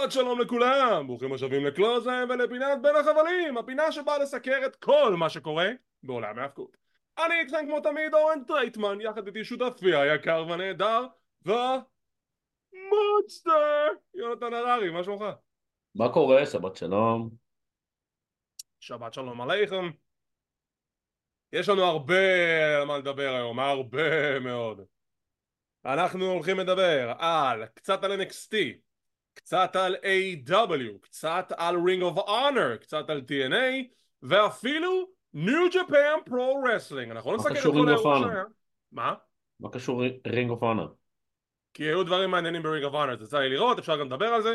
שבת שלום לכולם, ברוכים השבים לקלוזם ולפינת בין החבלים, הפינה שבאה לסקר את כל מה שקורה בעולם ההאבקות. אני איתכם כמו תמיד אורן טרייטמן, יחד איתי שותפי היקר והנהדר, והמונסטר, יונתן הררי, מה שלומך? מה קורה? שבת שלום. שבת שלום עליכם. יש לנו הרבה על מה לדבר היום, הרבה מאוד. אנחנו הולכים לדבר על קצת על NXT, קצת על A.W, קצת על Ring of Honor, קצת על TNA, ואפילו New Japan Pro Wrestling. אנחנו לא נסכם את כל האירוע שהיה. מה? מה קשור Ring of Honor? כי היו דברים מעניינים ב-Ring of Honor, אז יצא לי לראות, אפשר גם לדבר על זה.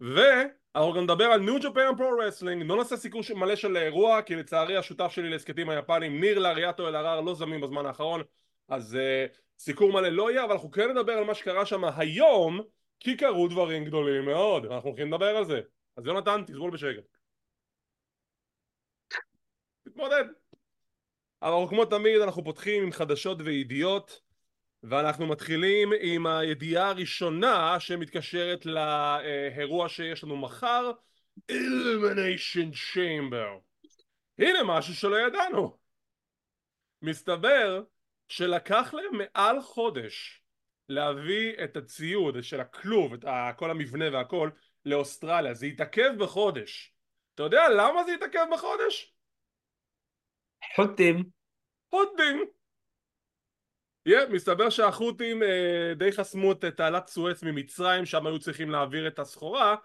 ואנחנו גם נדבר על New Japan Pro Wrestling, לא נעשה סיקור מלא של האירוע, כי לצערי השותף שלי להסכתים היפנים, ניר לאריאטו אלהרר, לא זמין בזמן האחרון, אז uh, סיקור מלא לא יהיה, אבל אנחנו כן נדבר על מה שקרה שם היום, כי קרו דברים גדולים מאוד, אנחנו הולכים לדבר על זה. אז יונתן, תסבול בשקט. תתמודד. אבל כמו תמיד אנחנו פותחים עם חדשות וידיעות ואנחנו מתחילים עם הידיעה הראשונה שמתקשרת לאירוע שיש לנו מחר Illumination Chamber הנה משהו שלא ידענו מסתבר שלקח להם מעל חודש להביא את הציוד של הכלוב, את כל המבנה והכל לאוסטרליה, זה התעכב בחודש. אתה יודע למה זה התעכב בחודש? חוטים. חוטים. yeah, מסתבר שהחות'ים uh, די חסמו את תעלת סואץ ממצרים שם היו צריכים להעביר את הסחורה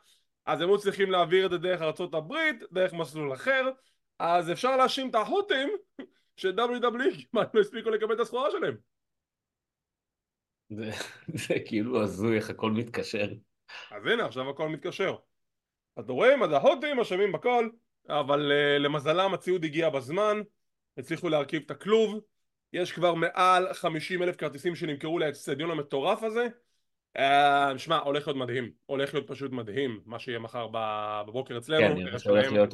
אז הם היו צריכים להעביר את זה דרך ארה"ב דרך מסלול אחר. אז אפשר להאשים את החות'ים ש-WWE כמעט לא הספיקו לקבל את הסחורה שלהם זה, זה כאילו הזוי איך הכל מתקשר. אז הנה עכשיו הכל מתקשר. אתם רואים אז החות'ים אשמים בכל אבל uh, למזלם הציוד הגיע בזמן הצליחו להרכיב את הכלוב. יש כבר מעל 50 אלף כרטיסים שנמכרו לאצטדיון המטורף הזה. אה, שמע הולך להיות מדהים. הולך להיות פשוט מדהים מה שיהיה מחר בבוקר אצלנו כן נראה שהולך להיות,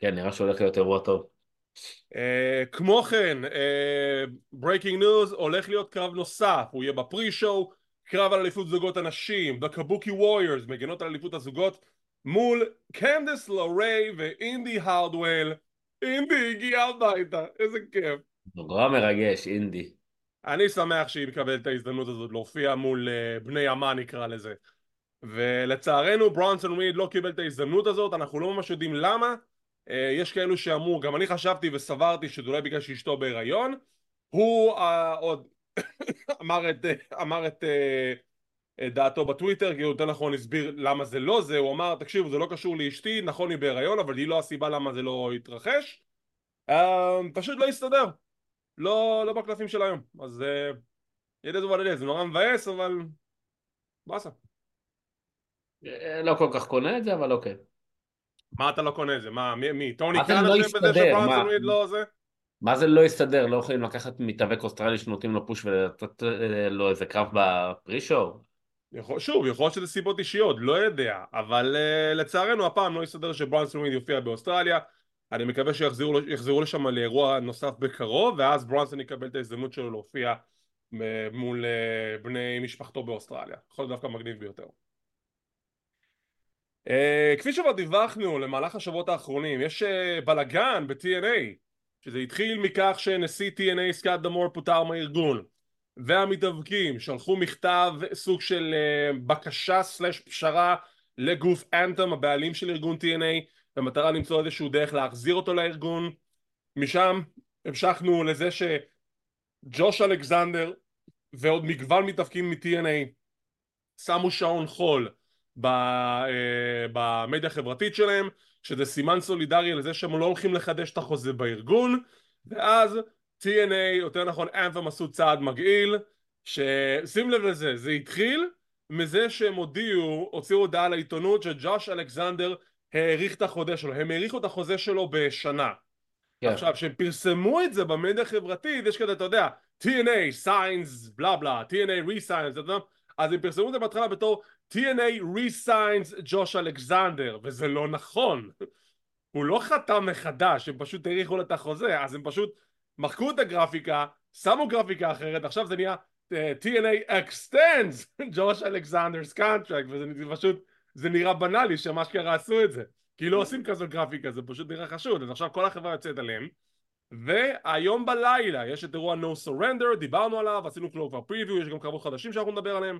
כן, נראה שהולך להיות אירוע טוב כמו כן breaking uh, news הולך להיות קרב נוסף הוא יהיה ב pre-show קרב על אליפות זוגות הנשים הקבוקי ווריורס מגנות על אליפות הזוגות מול קנדיס לריי ואינדי הארטוול אינדי הגיע הביתה איזה כיף. נורא מרגש, אינדי. אני שמח שהיא מקבלת את ההזדמנות הזאת להופיע מול uh, בני אמה נקרא לזה. ולצערנו ברונסון ריד לא קיבל את ההזדמנות הזאת אנחנו לא ממש יודעים למה יש כאלו שאמרו גם אני חשבתי וסברתי שזה אולי בגלל שאשתו בהיריון הוא uh, עוד אמר את, אמר את דעתו בטוויטר כי הוא יותר נכון הסביר למה זה לא זה הוא אמר תקשיבו זה לא קשור לאשתי נכון היא בהיריון אבל היא לא הסיבה למה זה לא התרחש. uh, פשוט לא הסתדר. לא, לא בקלפים של היום. אז what it is. זה נורא מבאס אבל באסה. לא כל כך קונה את זה אבל אוקיי מה אתה לא קונה את זה? מה מי? מי? טוני קאן לא יסתדר? שברונסון ריד לא זה? מה זה לא יסתדר? לא יכולים לקחת מתאבק אוסטרלי שנותנים לו פוש ולתת לו איזה קרב בפרישור? יכול, שוב, יכול להיות שזה סיבות אישיות, לא יודע, אבל uh, לצערנו הפעם לא יסתדר שברונסון ריד יופיע באוסטרליה אני מקווה שיחזרו לשם לאירוע נוסף בקרוב ואז ברונסון יקבל את ההזדמנות שלו להופיע מול אה, בני משפחתו באוסטרליה יכול להיות דווקא מגניב ביותר uh, כפי שכבר דיווחנו למהלך השבועות האחרונים יש uh, בלאגן ב-TNA שזה התחיל מכך שנשיא TNA סקאט דמור פוטר מהארגון. והמתאבקים שלחו מכתב סוג של uh, בקשה סלש פשרה לגוף אנטום הבעלים של ארגון TNA במטרה למצוא איזשהו דרך להחזיר אותו לארגון. משם המשכנו לזה שג'וש אלכסנדר ועוד מגוון מתאבקים מ-TNA שמו שעון חול אה, במדיה החברתית שלהם שזה סימן סולידרי לזה שהם לא הולכים לחדש את החוזה בארגון ואז TNA, יותר נכון אנת'ם עשו צעד מגעיל ששים לב לזה, זה התחיל מזה שהם הודיעו, הוציאו הודעה לעיתונות שג'וש אלכסנדר האריך את החוזה שלו, הם האריכו את החוזה שלו בשנה. כן. עכשיו, כשהם פרסמו את זה במדיה החברתית, יש כזה, אתה יודע, TNA, signs, בלה בלה, TNA, re-signs, אתה יודע, אז הם פרסמו את זה בהתחלה בתור TNA, re-signs, ג'וש אלכסנדר, וזה לא נכון. הוא לא חתם מחדש, הם פשוט האריכו לו את החוזה, אז הם פשוט מחקו את הגרפיקה, שמו גרפיקה אחרת, עכשיו זה נהיה uh, TNA extends ג'וש אלכסנדר's contract, וזה פשוט זה נראה בנאלי שמה שקרה עשו את זה. כי לא עושים כזה גרפיקה זה פשוט נראה חשוד. אז עכשיו כל החברה יוצאת עליהם והיום בלילה יש את אירוע No Surrender דיברנו עליו עשינו כבר פריוויו יש גם קרבות חדשים שאנחנו נדבר עליהם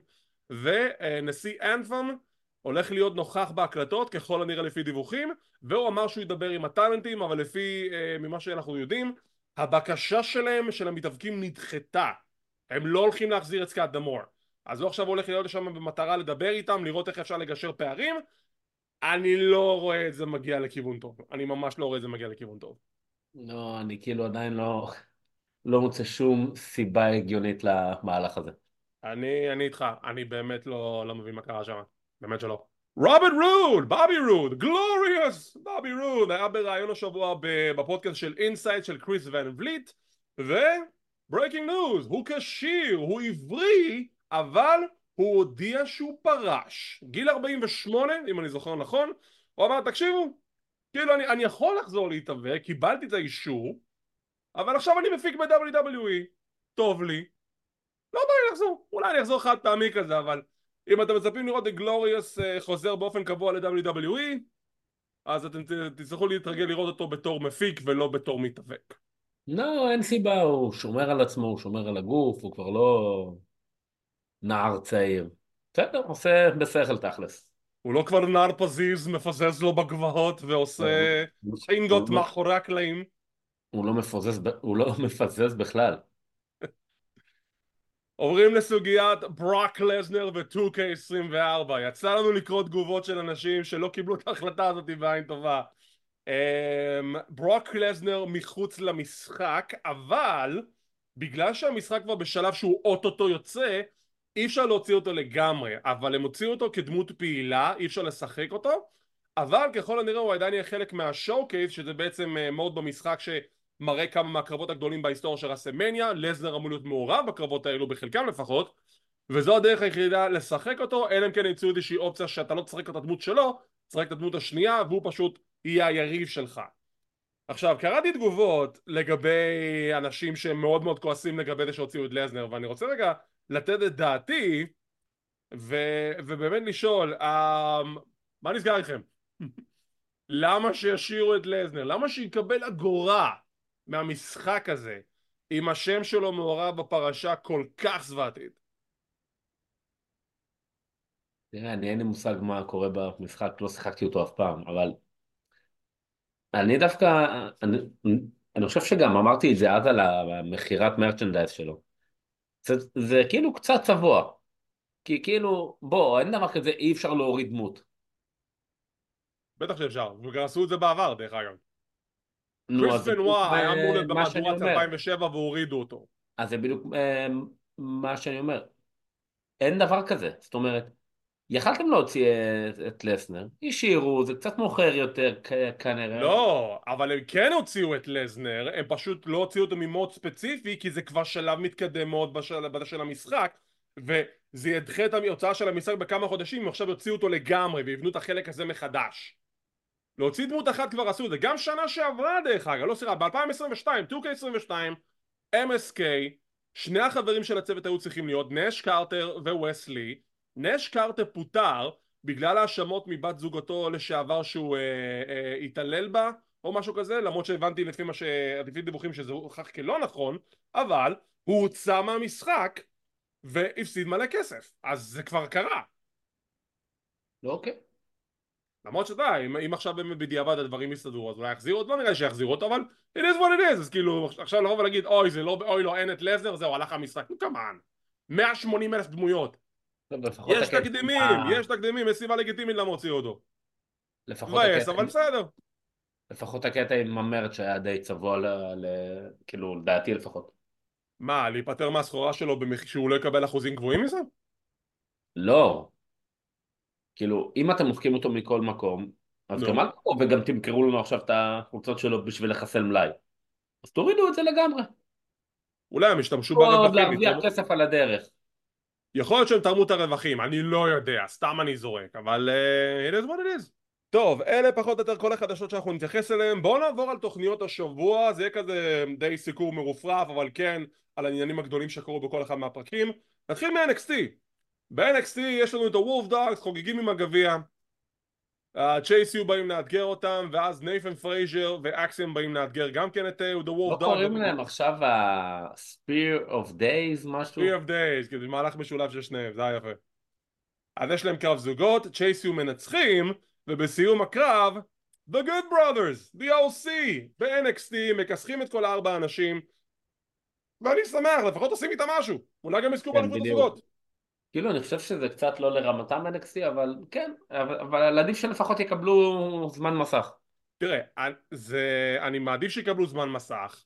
ונשיא אנת'ם הולך להיות נוכח בהקלטות ככל הנראה לפי דיווחים והוא אמר שהוא ידבר עם הטאלנטים אבל לפי אה, ממה שאנחנו יודעים הבקשה שלהם של המתאבקים נדחתה. הם לא הולכים להחזיר את סקאט דמור אז הוא עכשיו הולך להיות לשם במטרה לדבר איתם לראות איך אפשר לגשר פערים. אני לא רואה את זה מגיע לכיוון טוב. אני ממש לא רואה את זה מגיע לכיוון טוב. לא, אני כאילו עדיין לא, לא מוצא שום סיבה הגיונית למהלך הזה. אני, אני איתך, אני באמת לא, לא מבין מה קרה שם, באמת שלא. רוברט רוד, בובי רוד, glorious, בובי רוד, היה בריאיון השבוע בפודקאסט של Insight של קריס ון וליט, ו breaking news, הוא כשיר, הוא בריא, אבל הוא הודיע שהוא פרש. גיל 48, אם אני זוכר נכון, הוא אמר, תקשיבו, כאילו אני, אני יכול לחזור להתאבק, קיבלתי את האישור, אבל עכשיו אני מפיק ב-WWE, טוב לי, לא בא לי לחזור, אולי אני אחזור חד פעמי כזה, אבל אם אתם מצפים לראות את גלוריוס אה, חוזר באופן קבוע ל-WWE, אז אתם תצטרכו להתרגל לראות אותו בתור מפיק ולא בתור מתאבק. לא, אין סיבה, הוא שומר על עצמו, הוא שומר על הגוף, הוא כבר לא נער צעיר. בסדר, עושה בשכל תכלס. הוא לא כבר נער פזיז, מפזז לו בגבהות ועושה חינגות מאחורי הקלעים. הוא לא מפזז, הוא לא מפזז בכלל. עוברים לסוגיית ברוק לזנר ו-2K24 יצא לנו לקרוא תגובות של אנשים שלא קיבלו את ההחלטה הזאת בעין טובה. אמ, ברוק לזנר מחוץ למשחק אבל בגלל שהמשחק כבר בשלב שהוא אוטוטו יוצא אי אפשר להוציא אותו לגמרי. אבל הם הוציאו אותו כדמות פעילה אי אפשר לשחק אותו. אבל ככל הנראה הוא עדיין יהיה חלק מהשואו קייס שזה בעצם מוד אה, במשחק ש... מראה כמה מהקרבות הגדולים בהיסטוריה של רסמניה, לזנר אמור להיות מעורב בקרבות האלו בחלקם לפחות וזו הדרך היחידה לשחק אותו אלא אם כן ימצאו איזושהי אופציה שאתה לא תשחק את הדמות שלו תשחק את הדמות השנייה והוא פשוט יהיה היריב שלך עכשיו קראתי תגובות לגבי אנשים שהם מאוד מאוד כועסים לגבי זה שהוציאו את לזנר ואני רוצה רגע לתת את דעתי ו... ובאמת לשאול um, מה נסגר איתכם? למה שישאירו את לזנר? למה שיקבל אגורה מהמשחק הזה אם השם שלו מעורב בפרשה כל כך זוועתית? תראה, אני אין לי מושג מה קורה במשחק, לא שיחקתי אותו אף פעם, אבל אני דווקא, אני, אני חושב שגם אמרתי את זה אז על המכירת מרצ'נדייז שלו. זה, זה כאילו קצת צבוע. כי כאילו, בוא, אין דבר כזה, אי אפשר להוריד דמות. בטח שאפשר, וגם עשו את זה בעבר דרך אגב. קריס בנואה היה אמור להיות במהדורת 2007 והורידו אותו. אז זה בדיוק אה, מה שאני אומר. אין דבר כזה, זאת אומרת, יכלתם להוציא את לסנר, השאירו, זה קצת מוכר יותר כנראה. לא, אבל הם כן הוציאו את לסנר, הם פשוט לא הוציאו אותו ממוד ספציפי, כי זה כבר שלב מתקדם מאוד בשלב של המשחק, וזה ידחה את ההוצאה של המשחק בכמה חודשים, עכשיו יוציאו אותו לגמרי, ויבנו את החלק הזה מחדש. להוציא דמות אחת כבר עשו את זה, גם שנה שעברה דרך אגב, לא סליחה, ב-2022, 2K22, MSK, שני החברים של הצוות היו צריכים להיות נש קרטר וווסלי, נש קרטר פוטר בגלל האשמות מבת זוגתו לשעבר שהוא אה, אה, התעלל בה או משהו כזה, למרות שהבנתי לפי מה ש... לפי דיווחים שזה הוכח כלא נכון, אבל הוא הוצא מהמשחק והפסיד מלא כסף, אז זה כבר קרה. אוקיי. למרות שאתה יודע, אם, אם עכשיו באמת בדיעבד הדברים יסתדרו אז אולי יחזירו אותו, לא נראה לי שיחזירו אותו, אבל it is what it is, אז כאילו עכשיו לבוא ולהגיד אוי זה לא, אוי לא אין את לזר, זהו הלך המשחק, נו כמובן 180 אלף דמויות. יש תקדימים, יש תקדימים, יש סיבה לגיטימית למה הוציאו אותו. הקטע, אבל בסדר. לפחות הקטע עם המרץ שהיה די צבוע, כאילו לדעתי לפחות. מה, להיפטר מהסחורה שלו שהוא לא יקבל אחוזים גבוהים מזה? לא, כאילו, אם אתם מוחקים אותו מכל מקום, אז גם אל תבואו וגם תמכרו לנו עכשיו את החולצות שלו בשביל לחסל מלאי. אז תורידו את זה לגמרי. אולי הם השתמשו ברווחים. או להרוויח כסף על הדרך. יכול להיות שהם תרמו את הרווחים, אני לא יודע, סתם אני זורק, אבל uh, it is what it is. טוב, אלה פחות או יותר כל החדשות שאנחנו נתייחס אליהן. בואו נעבור על תוכניות השבוע, זה יהיה כזה די סיקור מרופרף, אבל כן על העניינים הגדולים שקרו בכל אחד מהפרקים. נתחיל מ-NXT. ב-NXT יש לנו את הוולף דאגס חוגגים עם הגביע. צ'ייסיו באים לאתגר אותם ואז נייפן פרייזר ואקסיום באים לאתגר גם כן את uh, The לא Wolf Dog. קוראים להם עכשיו ה-Spear of Days משהו? Three of Days, כאילו מהלך משולב של שניהם, זה היה יפה. אז יש להם קרב זוגות, צ'ייסיו מנצחים ובסיום הקרב The Good Brothers, The OC, ב-NXT, מכסחים את כל הארבע האנשים ואני שמח, לפחות עושים איתם משהו. אולי גם יזכו כן, באליפות בדיוק. הזוגות כאילו אני חושב שזה קצת לא לרמתם NXT אבל כן, אבל, עדיף שלפחות יקבלו זמן מסך. תראה, זה, אני מעדיף שיקבלו זמן מסך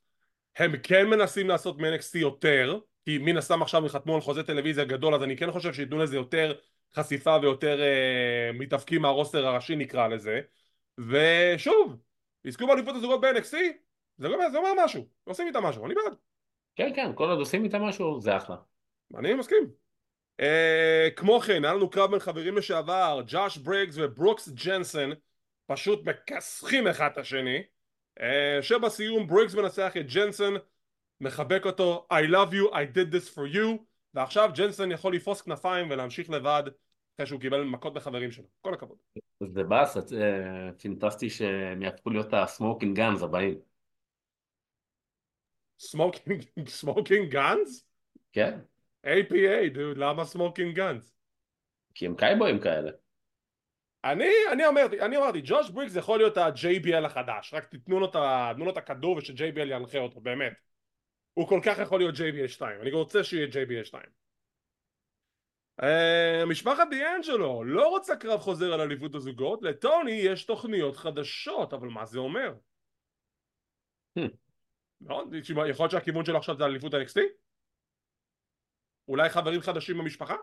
הם כן מנסים לעשות מ-NXT יותר כי מן הסתם עכשיו הם חתמו על חוזה טלוויזיה גדול אז אני כן חושב שייתנו לזה יותר חשיפה ויותר אה, מתאבקים מהרוסטר הראשי נקרא לזה ושוב, יזכו באליפות הזוגות ב-NXT זה, אומר- זה אומר משהו, עושים איתם משהו, אני בעד כן כן, כל עוד עושים איתם משהו זה אחלה. אני מסכים. אה, כמו כן, היה לנו קרב בין חברים לשעבר, ג'וש בריגס וברוקס ג'נסון, פשוט מכסחים אחד את השני, אה, שבסיום בריקס מנצח את ג'נסון, מחבק אותו I love you, I did this for you, ועכשיו ג'נסון יכול לפרוס כנפיים ולהמשיך לבד אחרי שהוא קיבל מכות מחברים שלו. כל הכבוד. זה באס, אה, פנטסטי שהם יהפכו להיות ה Smoking Gunns הבאים. Smoking, Gunns? כן, APA, דוד, למה Smoking Gunns? כי הם קאובויים כאלה. אני, אני אמרתי, אני אמרתי, ג'וש בריקס יכול להיות ה-JBL החדש, רק תיתנו לו את לו את הכדור ש-JBL ינחה אותו, באמת. הוא כל כך יכול להיות JBL 2, אני רוצה שיהיה JBL 2. Uh, משפחת דיאנג'לו לא רוצה קרב חוזר על אליפות הזוגות, לטוני יש תוכניות חדשות, אבל מה זה אומר? Hmm. תשמע, יכול להיות שהכיוון שלו עכשיו זה אליפות ה-NXT? אולי חברים חדשים במשפחה?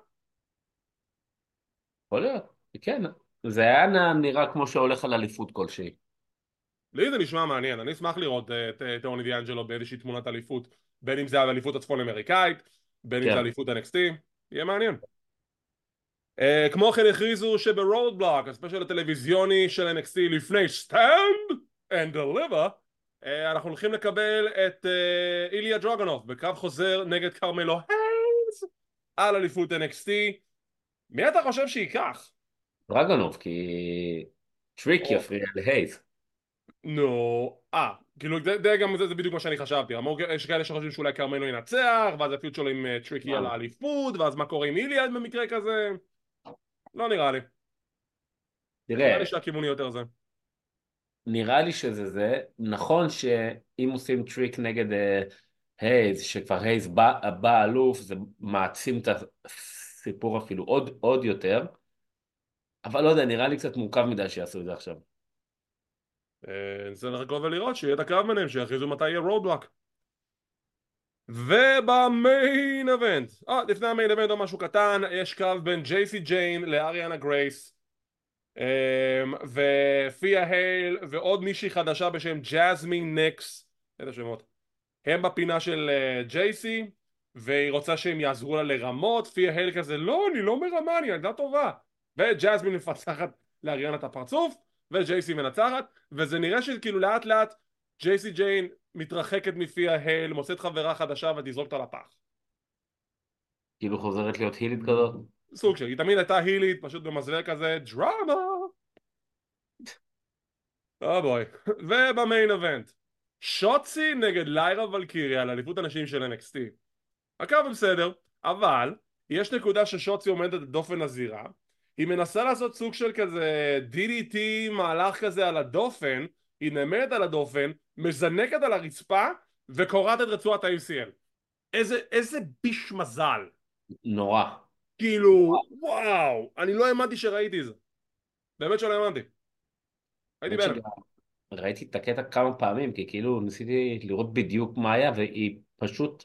יכול להיות, כן. זה היה נראה כמו שהולך על אליפות כלשהי. לי זה נשמע מעניין, אני אשמח לראות אה, את אה, טוני דיאנג'לו באיזושהי תמונת אליפות בין אם זה על אליפות הצפון אמריקאית, בין אם כן. זה אליפות NXT, יהיה מעניין. Uh, כמו כן הכריזו שברודבלוק, הספיישל הטלוויזיוני של NXT לפני Stand and Deliver, uh, אנחנו הולכים לקבל את uh, איליה דרוגנוב בקרב חוזר נגד כרמלו על אליפות NXT. מי אתה חושב שייקח? דרגונוב, כי טריק או. יפריע להייז. נו, אה, כאילו זה, זה גם זה, זה בדיוק מה שאני חשבתי, יש כאלה שחושבים שאולי כרמלו ינצח, ואז ה feud שלו עם אה, טריק אה. על האליפות, ואז מה קורה עם איליה במקרה כזה, לא נראה לי, נראה תראה, לי שהכיוון יהיה יותר זה. נראה לי שזה זה. נכון שאם עושים טריק נגד אה, הייז, שכבר הייז בא, בא אלוף, זה מעצים את הסיפור אפילו עוד, עוד יותר. אבל לא יודע, נראה לי קצת מורכב מדי שיעשו את זה עכשיו. אה, נצטרך לחכות ולראות שיהיה את הקרב ביניהם, שיכריזו מתי יהיה Roadblock. וב main event, אה, לפני ה main event עוד משהו קטן, יש קרב בין ג'ייסי ג'יין לאריאנה גרייס, אמ, ות'יאה הייל ועוד מישהי חדשה בשם ג'זמין ניקס, איזה שמות, הם בפינה של אה, ג'ייסי, והיא רוצה שהם יעזרו לה לרמות, פיה הייל כזה, לא, אני לא מרמה, אני ילדה טובה, וג'זמין מפצחת לאריאנה את הפרצוף, וג'ייסי מנצחת, וזה נראה שכאילו לאט לאט ג'ייסי ג'יין מתרחקת מפיה הייל, מוצאת חברה חדשה ותזרוק אותה לפח. כאילו חוזרת להיות הילית כזאת. סוג של, היא תמיד הייתה הילית, פשוט במזלג כזה, דרמה! אה בואי. ובמיין אבנט, שוצי נגד ליירה ולקיריה על אליפות הנשים של NXT. הקו בסדר, אבל יש נקודה ששוצי עומדת דופן הזירה, היא מנסה לעשות סוג של כזה DDT מהלך כזה על הדופן, היא נעמדת על הדופן, מזנקת על הרצפה וקורעת את רצועת ה-UCL. איזה, איזה ביש מזל. נורא. כאילו, וואו, אני לא האמנתי שראיתי את זה. באמת שלא האמנתי. הייתי בהלם. ראיתי את הקטע כמה פעמים, כי כאילו ניסיתי לראות בדיוק מה היה, והיא פשוט,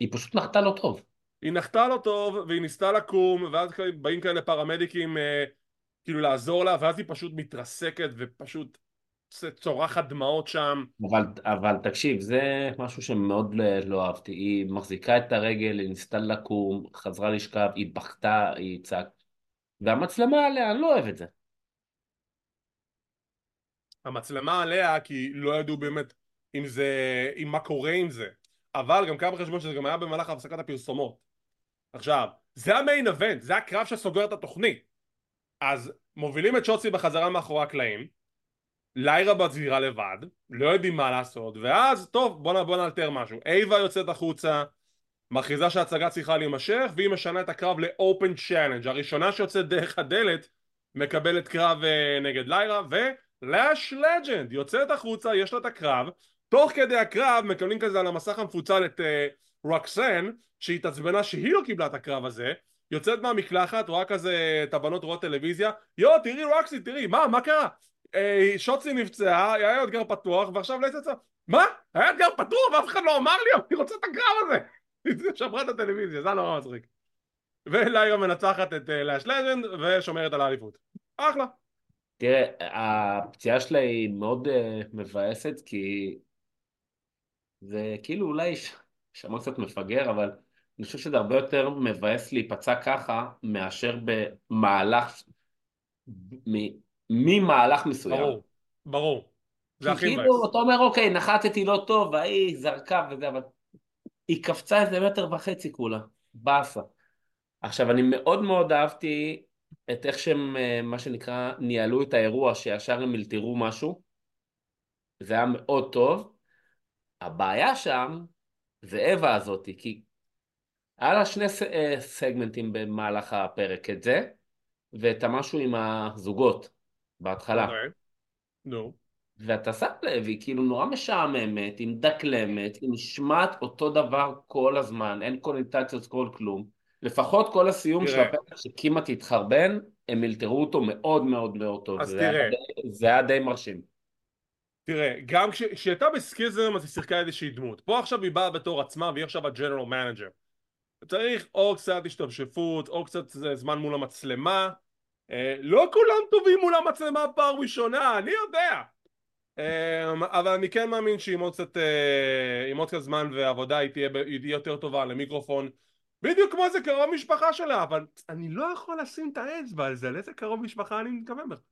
היא פשוט נחתה לא טוב. היא נחתה לא טוב, והיא ניסתה לקום, ואז באים כאלה פרמדיקים אה, כאילו לעזור לה, ואז היא פשוט מתרסקת ופשוט צורחת דמעות שם. אבל, אבל תקשיב, זה משהו שמאוד לא, לא אהבתי. היא מחזיקה את הרגל, היא ניסתה לקום, חזרה לשכב, היא בכתה, היא צעק. והמצלמה עליה, אני לא אוהב את זה. המצלמה עליה כי לא ידעו באמת אם זה, אם מה קורה עם זה. אבל גם קח בחשבון שזה גם היה במהלך הפסקת הפרסומות. עכשיו זה המיין אבנט זה הקרב שסוגר את התוכנית. אז מובילים את שוצי בחזרה מאחורי הקלעים ליירה בזירה לבד, לא יודעים מה לעשות, ואז טוב בוא, בוא נאלתר משהו. אייבה יוצאת החוצה, מכריזה שההצגה צריכה להימשך, והיא משנה את הקרב ל open challenge הראשונה שיוצאת דרך הדלת מקבלת קרב אה, נגד ליירה, ולאש לג'נד יוצאת החוצה, יש לה את הקרב, תוך כדי הקרב מקבלים כזה על המסך המפוצל את אה, רוקסן, שהתעצבנה שהיא לא קיבלה את הקרב הזה, יוצאת מהמקלחת, רואה כזה את הבנות רואות טלוויזיה, יואו תראי רוקסי תראי מה מה קרה? אה, שוצי נפצעה, היה אתגר פתוח ועכשיו לאש יצאה מה? היה אתגר פתוח ואף אחד לא אמר לי אני רוצה את הקרב הזה. שברה את הטלוויזיה זה היה נורא מצחיק. וליירה מנצחת את אה, לאש לג'נד ושומרת על האליפות. אחלה תראה הפציעה שלה היא מאוד uh, מבאסת כי זה כאילו אולי שמע קצת מפגר אבל אני חושב שזה הרבה יותר מבאס להיפצע ככה מאשר במהלך ממהלך מסוים. ברור, ברור. זה הכי מבאס. כאילו, אתה אומר, אוקיי, נחתתי לא טוב, והיא זרקה וזה, אבל היא קפצה איזה מטר וחצי כולה, באסה. עכשיו, אני מאוד מאוד אהבתי את איך שהם, אה, מה שנקרא, ניהלו את האירוע, שישר הם אלתרו משהו. זה היה מאוד טוב. הבעיה שם זה אווה הזאתי, כי היה לה שני אה, סגמנטים במהלך הפרק, את זה, ואת המשהו עם הזוגות. בהתחלה. אוקיי. נו. ואתה שם לב, היא כאילו נורא משעממת, היא מדקלמת, היא נשמעת אותו דבר כל הזמן, אין קונוטציות כל כלום. לפחות כל הסיום של הפרק שכמעט התחרבן, הם אלתרו אותו מאוד מאוד מאוד טוב. אז זה תראה. זה היה די מרשים. תראה, גם כשהיא הייתה ב Schism אז היא שיחקה איזושהי דמות. פה עכשיו היא באה בתור עצמה והיא עכשיו ה general manager. צריך או קצת השתמשפות, או קצת זמן מול המצלמה. אה, לא כולם טובים מול המצלמה פעם ראשונה, אני יודע אה, אבל אני כן מאמין שעם עוד קצת, אה, עם עוד קצת זמן ועבודה היא תהיה, היא תהיה יותר טובה למיקרופון בדיוק כמו איזה קרוב משפחה שלה אבל אני לא יכול לשים את האצבע על זה על איזה קרוב משפחה אני מתכוון בכלל.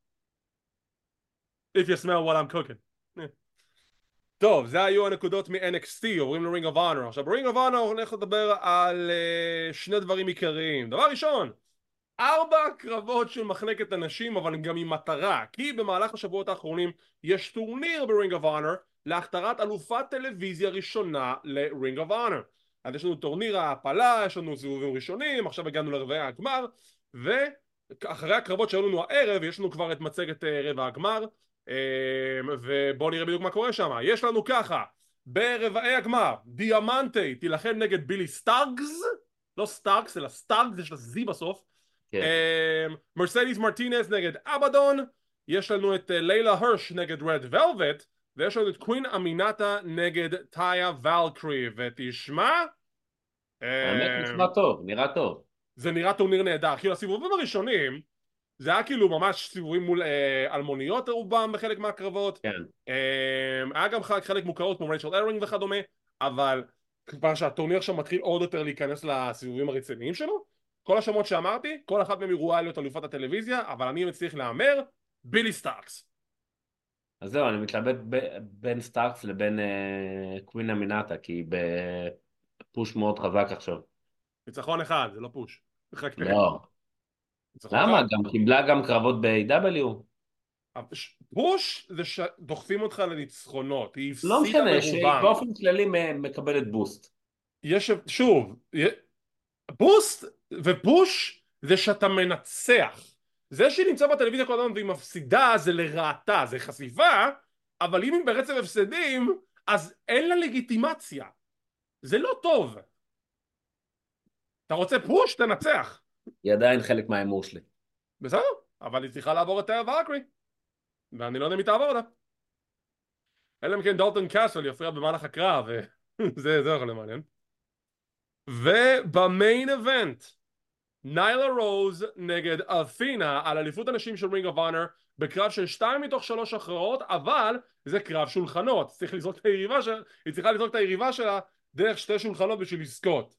If you smell what I'm cooking. טוב זה היו הנקודות מ-NXT עוברים ל-Ring of Honor. עכשיו ב-Ring of Honor הולך לדבר על אה, שני דברים עיקריים. דבר ראשון ארבע קרבות של מחלקת הנשים אבל גם עם מטרה כי במהלך השבועות האחרונים יש טורניר ב Ring of Honor להכתרת אלופת טלוויזיה ראשונה ל Ring of Honor אז יש לנו טורניר ההעפלה, יש לנו סיבובים ראשונים, עכשיו הגענו לרבעי הגמר ואחרי הקרבות שהיו לנו הערב יש לנו כבר את מצגת אה, רבע הגמר אה, ובואו נראה בדיוק מה קורה שם יש לנו ככה ברבעי הגמר דיאמנטי תילחם נגד בילי סטארקז לא סטארקס אלא סטארקז יש לה Z בסוף כן. אמ, מרסדיס מרטינס נגד אבדון, יש לנו את אה, לילה הרש נגד רד ולווט, ויש לנו את קווין אמינאטה נגד טאיה ולקירי, ותשמע... האמת אמ, נשמע טוב, נראה טוב. זה נראה טורניר נהדר, כאילו הסיבובים הראשונים זה היה כאילו ממש סיבובים מול אה, אלמוניות רובם בחלק מהקרבות, כן. אה, היה גם חלק, חלק מוכרות כמו רייצ'ל אלרינג וכדומה, אבל כבר שהטורניר עכשיו מתחיל עוד יותר להיכנס לסיבובים הרציניים שלו, כל השמות שאמרתי, כל אחת מהם ראויה להיות אלופת הטלוויזיה, אבל אני מצליח להמר, בילי סטארקס. אז זהו, אני מתלבט בין סטארקס לבין אה, קווין אמינאטה, כי היא ב push מאוד חזק עכשיו. ניצחון אחד, זה לא פוש. לא. למה? גם קיבלה גם קרבות ב-AW. פוש זה שדוחפים אותך לניצחונות, היא הפסידה ברובם. לא משנה, שהיא באופן כללי מקבלת בוסט. יש, שוב, בוסט ופוש זה שאתה מנצח זה שהיא נמצאה בטלוויזיה כל הזמן והיא מפסידה זה לרעתה זה חשיפה אבל אם היא ברצף הפסדים אז אין לה לגיטימציה. זה לא טוב. אתה רוצה push? תנצח. היא עדיין חלק מההימור שלי. בסדר אבל היא צריכה לעבור את ואקרי ואני לא יודע אם היא תעבור אותה. אלא אם כן דולטון קאסל יפריע במהלך הקרב וזה זה יכול למעניין וב main event ניילה רוז נגד את'ינה על אליפות הנשים של Ring of Honor בקרב של שתיים מתוך שלוש הכרעות אבל זה קרב שולחנות. צריך לזרוק את היריבה שלה היא צריכה לזרוק את היריבה שלה דרך שתי שולחנות בשביל לזכות.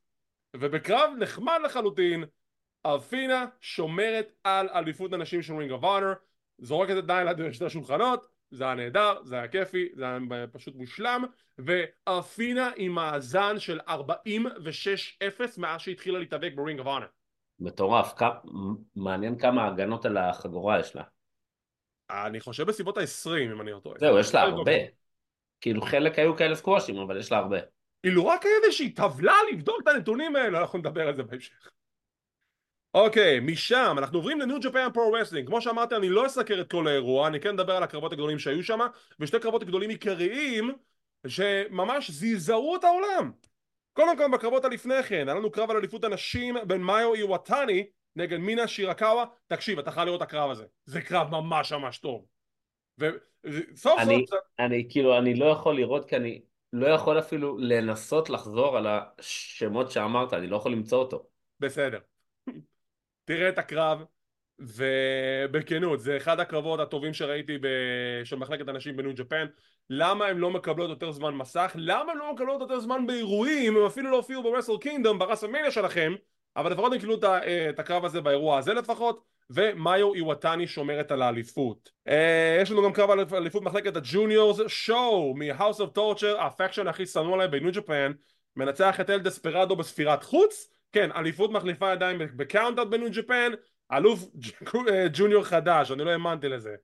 ובקרב נחמד לחלוטין את'ינה שומרת על אליפות הנשים של Ring of Honor זורקת את ניילה דרך שתי שולחנות זה היה נהדר, זה היה כיפי, זה היה פשוט מושלם ואת'ינה עם מאזן של 46-0 מאז שהתחילה להתאבק ב Ring of Honor מטורף. כ... מעניין כמה הגנות על החגורה יש לה. אני חושב בסביבות ה-20 אם אני לא טועה. זהו, יש לה הרבה. כאילו חלק היו כאלה סקוואשים, אבל יש לה הרבה. אילו רק איזושהי טבלה לבדוק את הנתונים האלה, אנחנו נדבר על זה בהמשך. אוקיי, משם אנחנו עוברים ל New Japan Pro Wrestling כמו שאמרתי אני לא אסקר את כל האירוע אני כן אדבר על הקרבות הגדולים שהיו שם ושתי קרבות גדולים עיקריים שממש זעזעו את העולם קודם כל בקרבות הלפני כן היה לנו קרב על אליפות הנשים בין מאיו איוואטני נגד מינה שירקאווה. תקשיב אתה חייב לראות את הקרב הזה. זה קרב ממש ממש טוב. וסוף אני, סוף אני כאילו אני לא יכול לראות כי אני לא יכול אפילו לנסות לחזור על השמות שאמרת אני לא יכול למצוא אותו. בסדר. תראה את הקרב ובכנות זה אחד הקרבות הטובים שראיתי של מחלקת הנשים בניו ג'פן למה הן לא מקבלות יותר זמן מסך? למה הן לא מקבלות יותר זמן באירועים? הם אפילו לא הופיעו ב Wrestle Kingdom ב WrestleMania שלכם אבל לפחות הם קיבלו את הקרב הזה באירוע הזה לפחות ומאיו איוואטני שומרת על האליפות. אה, יש לנו גם קרב על אליפות מחלקת ה juniors שואו מ-House of Torture ה faction הכי שנוא עליי ב New Japan מנצח את אל דספרדו בספירת חוץ. כן, אליפות מחליפה ידיים ב count out ב New Japan, אלוף ג'וניור חדש, אני לא האמנתי לזה.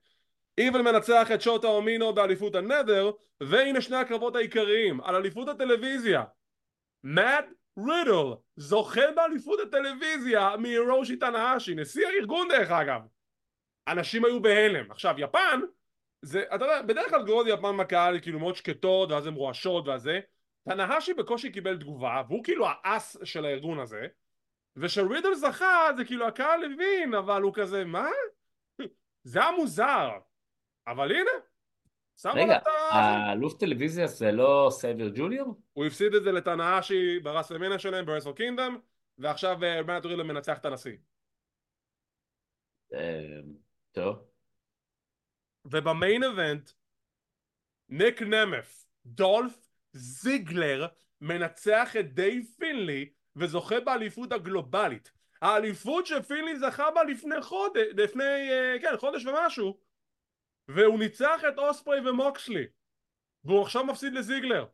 איבל מנצח את שוטה אומינו באליפות הנדר, והנה שני הקרבות העיקריים, על אליפות הטלוויזיה. מאט רידל, זוכה באליפות הטלוויזיה מהירושי תנאשי, נשיא הארגון דרך אגב. אנשים היו בהלם. עכשיו, יפן, זה, אתה יודע, בדרך כלל תגובות יפן מהקהל כאילו מאוד שקטות, ואז הן רועשות וזה, תנאהשי בקושי קיבל תגובה והוא כאילו האס של הארגון הזה וכשרידל זכה זה כאילו הקהל הבין אבל הוא כזה מה? זה היה מוזר אבל הנה רגע, האלוף טלוויזיה זה לא סייבר ג'וניור? הוא הפסיד את זה לתנאהשי ב WrestleMania שלהם ב Wrestle Kingdom ועכשיו מאט רידל מנצח את תנאהשי. טוב. וב main event ניק נמת' דולף זיגלר מנצח את דייב פינלי וזוכה באליפות הגלובלית. האליפות שפינלי זכה בה לפני חודש, לפני, אה, כן, חודש ומשהו והוא ניצח את אוספרי ומוקסלי והוא עכשיו מפסיד לזיגלר.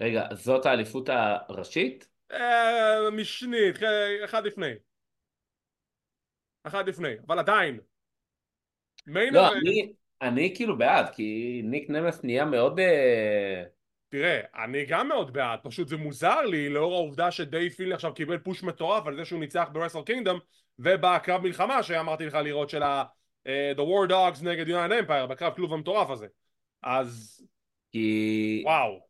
רגע, זאת האליפות הראשית? אה, משנית, כן, אחד לפני. אחד לפני, אבל עדיין. לא, אני, אני כאילו בעד, כי ניק נמת' נהיה מאוד... אה... תראה, אני גם מאוד בעד, פשוט זה מוזר לי לאור העובדה שדייב פילי עכשיו קיבל פוש מטורף על זה שהוא ניצח ברסל קינגדום ובקרב מלחמה שאמרתי לך לראות של ה... The War Dogs נגד United Empire בקרב כלוב המטורף הזה. אז כי וואו.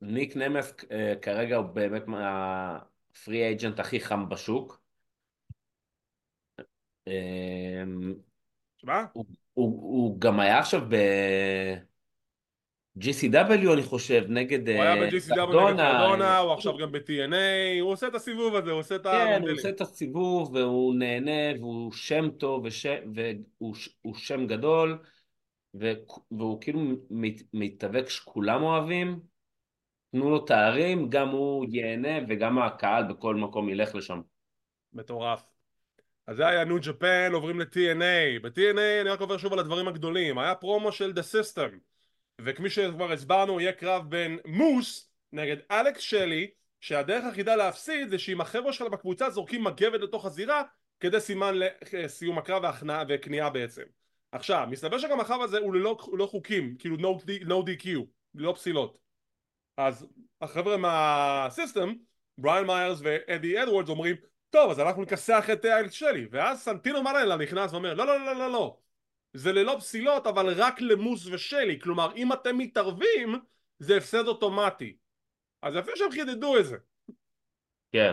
ניק נמס uh, כרגע הוא באמת הפרי אייג'נט הכי חם בשוק. uh, שמה? הוא, הוא, הוא גם היה עכשיו ב... GCW אני חושב, נגד הוא היה ב-GCW נגד קרדונה, הוא עכשיו גם ב-TNA, הוא עושה את הסיבוב הזה, הוא עושה את ה... כן, הוא עושה את הסיבוב והוא נהנה והוא שם טוב והוא שם גדול והוא כאילו מתאבק שכולם אוהבים, תנו לו תארים, גם הוא ייהנה וגם הקהל בכל מקום ילך לשם. מטורף. אז זה היה ניו ג'פן, עוברים ל-TNA, ב-TNA אני רק עובר שוב על הדברים הגדולים, היה פרומו של The System וכמי שכבר הסברנו יהיה קרב בין מוס נגד אלכס שלי שהדרך היחידה להפסיד זה שאם החבר'ה שלך בקבוצה זורקים מגבת לתוך הזירה כדי סימן לסיום הקרב והכנעה וכניעה בעצם. עכשיו מסתבר שגם הקרב הזה הוא ללא, לא חוקים כאילו no, no DQ לא פסילות. אז החבר'ה מה System בריאן מיירס ואדי אדוורדס אומרים טוב אז אנחנו נכסח את אלכס שלי. ואז סנטינו מרלה נכנס ואומר לא לא לא לא לא זה ללא פסילות אבל רק למוס ושלי. כלומר אם אתם מתערבים זה הפסד אוטומטי. אז יפה שהם חידדו את זה. כן.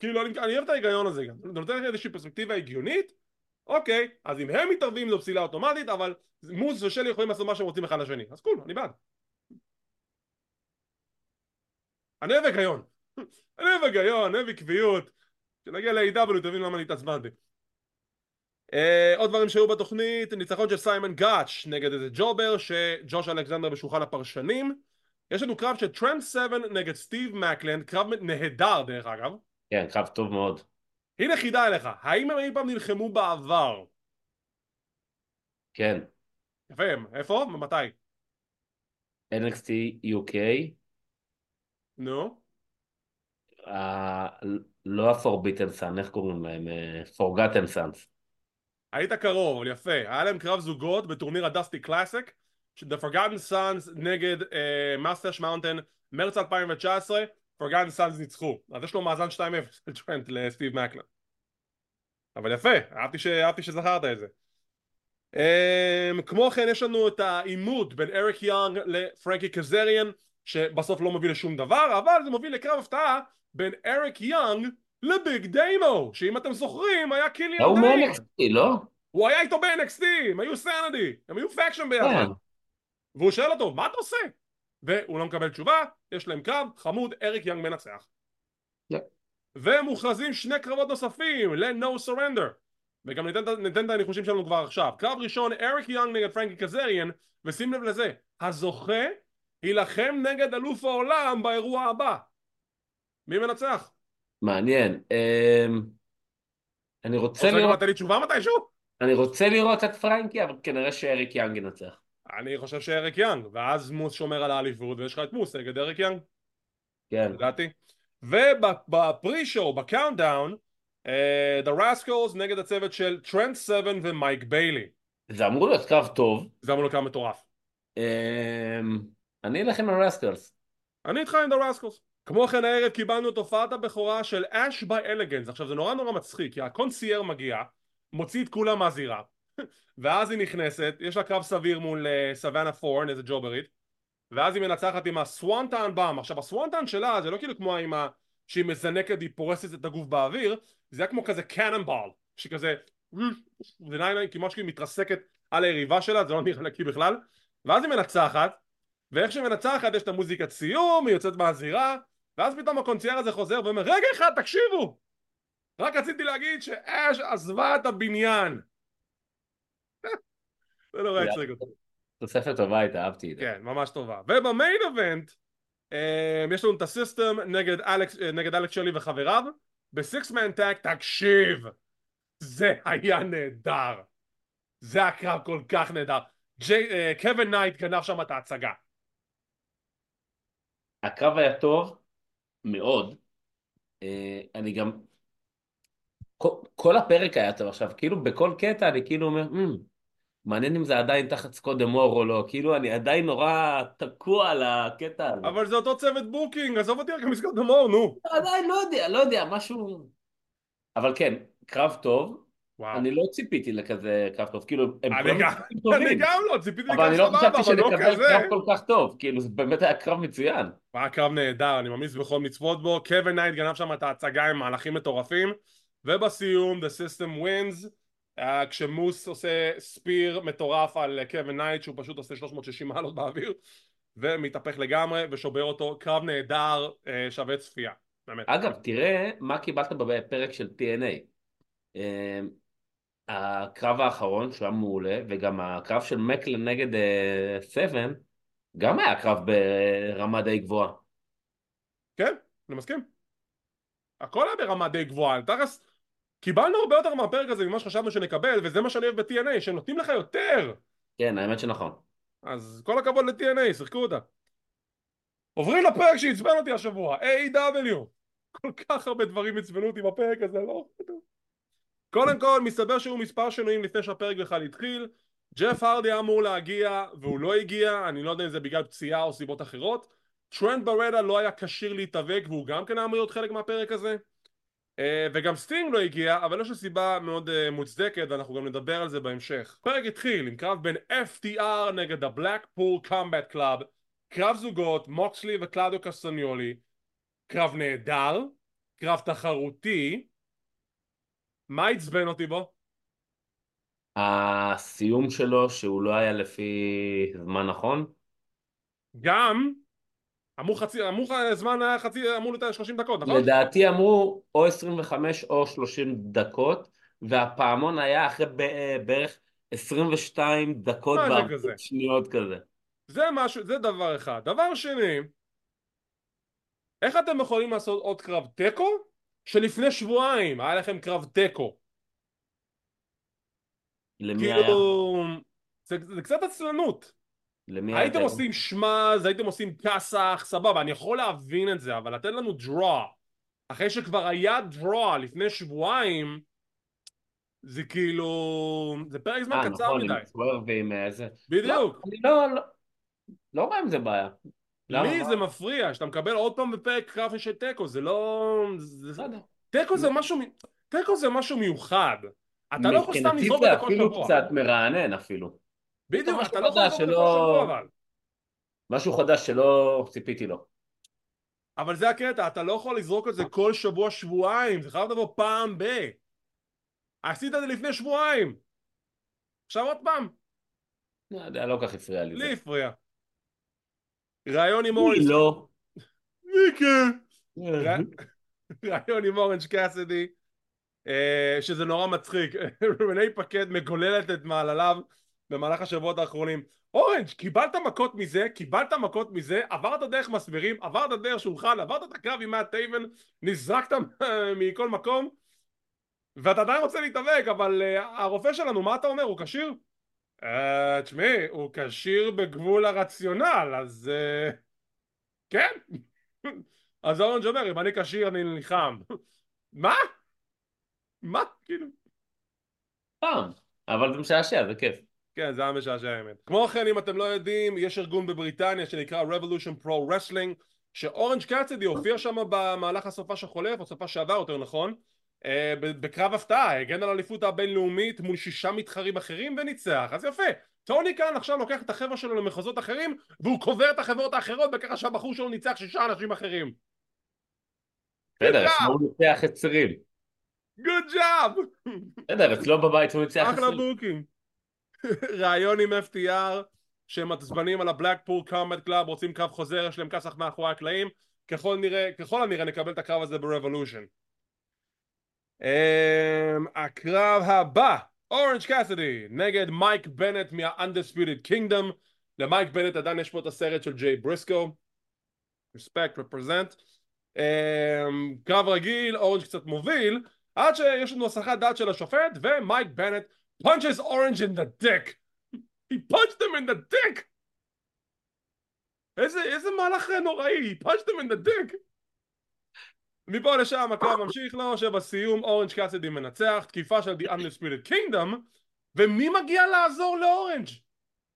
כאילו אני, אני אוהב את ההיגיון הזה גם. זה נותן לך איזושהי פרספקטיבה הגיונית. אוקיי אז אם הם מתערבים זו פסילה אוטומטית אבל מוס ושלי יכולים לעשות מה שהם רוצים אחד לשני. אז cool אני בעד. אני אוהב היגיון. אני אוהב היגיון, אני אוהב עקביות. כשנגיע ל-AEW תבין למה אני התעצבנתי עוד דברים שהיו בתוכנית, ניצחון של סיימון גאץ' נגד איזה jobber שג'וש אלכסנדר בשולחן הפרשנים יש לנו קרב של טרנט 7 נגד סטיב מקלין, קרב נהדר דרך אגב כן, קרב טוב מאוד הנה חידה אליך, האם הם אי פעם נלחמו בעבר? כן יפה, איפה? ומתי? NXT UK נו? לא ה-Forbidden Sun, איך קוראים להם? אה, Forgotten Sons. היית קרוב, יפה. היה להם קרב זוגות בטורניר ה Dusty Classic, The Forgotten Sons נגד uh, Mountain, מרץ 2019, Forgotten Sons ניצחו. אז יש לו מאזן 2-0 לטרנט לסטיב מקלין. אבל יפה, אהבתי, ש... אהבתי שזכרת את זה. Um, כמו כן יש לנו את העימות בין אריק יאנג לפרנקי קזריאן שבסוף לא מוביל לשום דבר אבל זה מוביל לקרב הפתעה בין אריק יאנג לביג דיימו שאם אתם זוכרים היה קיליאן הוא דיין מ-NXT, לא? הוא היה איתו ב-NXT הם היו Sanity הם היו faction ביחד כן. והוא שואל אותו מה אתה עושה? והוא לא מקבל תשובה יש להם קרב חמוד אריק יאנג מנצח yep. ומוכרזים שני קרבות נוספים ל-No Surrender וגם ניתן, ניתן את הניחושים שלנו כבר עכשיו קרב ראשון אריק יאנג נגד פרנקי קזריאן ושים לב לזה הזוכה יילחם נגד אלוף העולם באירוע הבא מי מנצח? מעניין. אמ, אני רוצה רוצה לראות, לתת לי תשובה מתישהו? אני רוצה לראות את פרנקי, אבל כנראה שאריק יאנג ינצח. אני חושב שאריק יאנג ואז מוס שומר על האליפות ויש לך את מוס נגד אריק יאנג כן. לדעתי וב pre-show ב countdown אה, The Rascals נגד הצוות של טרנט 7 ומייק ביילי זה אמור להיות קרב טוב. זה אמור להיות קרב מטורף אמ, אני אלך עם ה Rascals. אני איתך עם Rascals כמו כן הערב קיבלנו את הופעת הבכורה של Ash by Elegance עכשיו זה נורא נורא מצחיק כי הקונסייר מגיע מוציא את כולם מהזירה ואז היא נכנסת יש לה קרב סביר מול אה, סוואנה ת'ורן איזה ג'וברית ואז היא מנצחת עם הסוואנטן באם. עכשיו הסוואנטן שלה זה לא כאילו כמו עם ה... שהיא מזנקת היא פורסת את הגוף באוויר זה היה כמו כזה קננבול שכזה זה נראה כמו שהיא מתרסקת על היריבה שלה זה לא נראה נקי בכלל. ואז היא מנצחת ואיך שהיא מנצחת יש את המוזיקת סיום היא יוצאת מהזירה ואז פתאום הקונצייר הזה חוזר ואומר רגע אחד תקשיבו רק רציתי להגיד שאש עזבה את הבניין זה נורא הצחיק אותי תוספת טובה הייתה, אהבתי את זה. כן, ממש טובה. וב main event אה, יש לנו את ה System נגד אלכס, אה, נגד אלכס שלי וחבריו ב six man tag, תקשיב! זה היה נהדר. זה הקרב כל כך נהדר. אה, קווין נייט גנב שם את ההצגה. הקרב היה טוב מאוד. אה, אני גם... כל, כל הפרק היה טוב עכשיו, כאילו בכל קטע אני כאילו אומר, "מ, מעניין אם זה עדיין תחת סקוט דמור או לא, כאילו אני עדיין נורא תקוע על הקטע הזה. אבל זה אותו צוות booking, עזוב אותי רק מסקוט דמור, נו. עדיין לא יודע, לא יודע, משהו... אבל כן, קרב טוב, וואו. אני לא ציפיתי לכזה קרב טוב, כאילו, הם אני גם- משחקים אני טובים, גם לא, ציפיתי אבל אני לקרב לא סבבה, חשבתי אבל לא שנקבל כזה. קרב כל כך טוב, כאילו זה באמת היה קרב מצוין. היה קרב נהדר, אני ממליץ בכל מצב לצפות בו, קווין נייט גנב שם את ההצגה עם מהלכים מטורפים ובסיום The System Wins uh, כשמוס עושה spear מטורף על קווין נייט שהוא פשוט עושה 360 מעלות באוויר ומתהפך לגמרי ושובר אותו, קרב נהדר, uh, שווה צפייה, באמת. אגב, תראה מה קיבלת בפרק של TNA. אה, הקרב האחרון, שהוא היה מעולה, וגם הקרב של מקלן נגד 7, גם היה קרב ברמה די גבוהה. כן, אני מסכים. הכל היה ברמה די גבוהה, תכלס קיבלנו הרבה יותר מהפרק הזה ממה שחשבנו שנקבל וזה מה שאני אוהב ב-TNA, שהם נותנים לך יותר כן, האמת שנכון. אז כל הכבוד ל-TNA, שיחקו אותה. עוברים לפרק שעצבן אותי השבוע, A.W. כל כך הרבה דברים עצבנו אותי בפרק הזה, לא... קודם כל, מסתבר שהיו מספר שינויים לפני שהפרק בכלל התחיל. ג'ף הרדי אמור להגיע, והוא לא הגיע, אני לא יודע אם זה בגלל פציעה או סיבות אחרות. טרנט ברטה לא היה כשיר להתאבק, והוא גם כן אמור להיות חלק מהפרק הזה. אה, וגם סטינג לא הגיע, אבל יש לו סיבה מאוד אה, מוצדקת, ואנחנו גם נדבר על זה בהמשך. הפרק התחיל עם קרב בין FTR נגד ה-Blackpool Combat Club, קרב זוגות, מוקסלי וקלאודיו קסטניולי, קרב נהדר, קרב תחרותי, מה עצבן אותי בו? הסיום שלו, שהוא לא היה לפי זמן נכון, גם, אמור חצי, אמור זמן היה חצי, אמור להיות 30 דקות, נכון? לדעתי אמרו או 25 או 30 דקות, והפעמון היה אחרי בערך 22 דקות משהו ו-40 כזה. שניות כזה. זה משהו, זה דבר אחד. דבר שני, איך אתם יכולים לעשות עוד קרב תיקו? שלפני שבועיים היה לכם קרב תיקו. למי היה? כאילו, זה, זה קצת עצלנות. למי היה? הייתם תיקו? עושים שמאז, הייתם עושים כסח, סבבה, אני יכול להבין את זה, אבל לתת לנו draw אחרי שכבר היה draw לפני שבועיים זה כאילו זה פרק זמן אה, קצר נכון, מדי עם סוורב ועם איזה... בדיוק לא, אני לא, לא, לא רואה עם זה בעיה. למה? לי? זה מפריע שאתה מקבל עוד פעם בפרק קרב של תיקו זה לא לא. תיקו זה משהו מ- תיקו זה משהו מיוחד אתה לא יכול סתם לזרוק את זה זה כל אפילו שבוע קצת מרענן אפילו. בדיוק משהו אתה לא יכול לזרוק את זה שלא- כל שבוע אבל משהו חדש שלא ציפיתי לו. אבל זה הקטע אתה לא יכול לזרוק את זה כל שבוע שבועיים זה חייב לבוא פעם ב עשית את זה לפני שבועיים עכשיו עוד פעם לא יודע, לא כל כך הפריע לי. לי הפריע ראיון עם לי אורנג' לא. מיקה ראיון עם אורנג' קאסידי אה, שזה נורא מצחיק רנה פאקט מגוללת את מעלליו במהלך השבועות האחרונים אורנג' קיבלת מכות מזה קיבלת מכות מזה עברת דרך מסבירים עברת דרך שולחן עברת את הקרב עם מאט טייבן נזרקת מכל מקום ואתה עדיין רוצה להתאבק אבל אה, הרופא שלנו מה אתה אומר הוא כשיר? אה, תשמעי הוא כשיר בגבול הרציונל אז אה, כן אז אורנג' אומר אם אני כשיר אני נלחם מה? מה? כאילו פעם. אבל זה משעשע, זה כיף. כן זה היה משעשע האמת כמו כן אם אתם לא יודעים יש ארגון בבריטניה שנקרא Revolution Pro Wrestling שאורנג' קאצדי הופיע שם במהלך הסופש החולף או סופש שעבר יותר נכון בקרב הפתעה הגן על האליפות הבינלאומית מול שישה מתחרים אחרים וניצח אז יפה טוני קאן עכשיו לוקח את החבר'ה שלו למחוזות אחרים והוא קובר את החברות האחרות בככה שהבחור שלו ניצח שישה אנשים אחרים בסדר. אצלו הוא ניצח את צירים. good job בסדר, אצלו בבית הוא ניצח את אחלה צירים. בוקים ראיון עם FTR שהם עצבנים על ה Blackpool Combat Club רוצים קרב חוזר יש להם כסח מאחורי הקלעים ככל נראה ככל הנראה נקבל את הקרב הזה ב Revolution הקרב הבא אורנג' קאסדי נגד מייק בנט מה-Undisputed Kingdom. למייק בנט עדיין יש פה את הסרט של ג'יי בריסקו. Respect represent. um, קרב רגיל אורנג' קצת מוביל עד שיש לנו הסחת דעת של השופט ומייק בנט punches Orange in the dick. He punched him in the dick! איזה, איזה מהלך נוראי he punched him in the dick מפה לשם הקרב ממשיך לו שבסיום אורנג' קאסדי מנצח תקיפה של The Undisputed Kingdom ומי מגיע לעזור לאורנג'?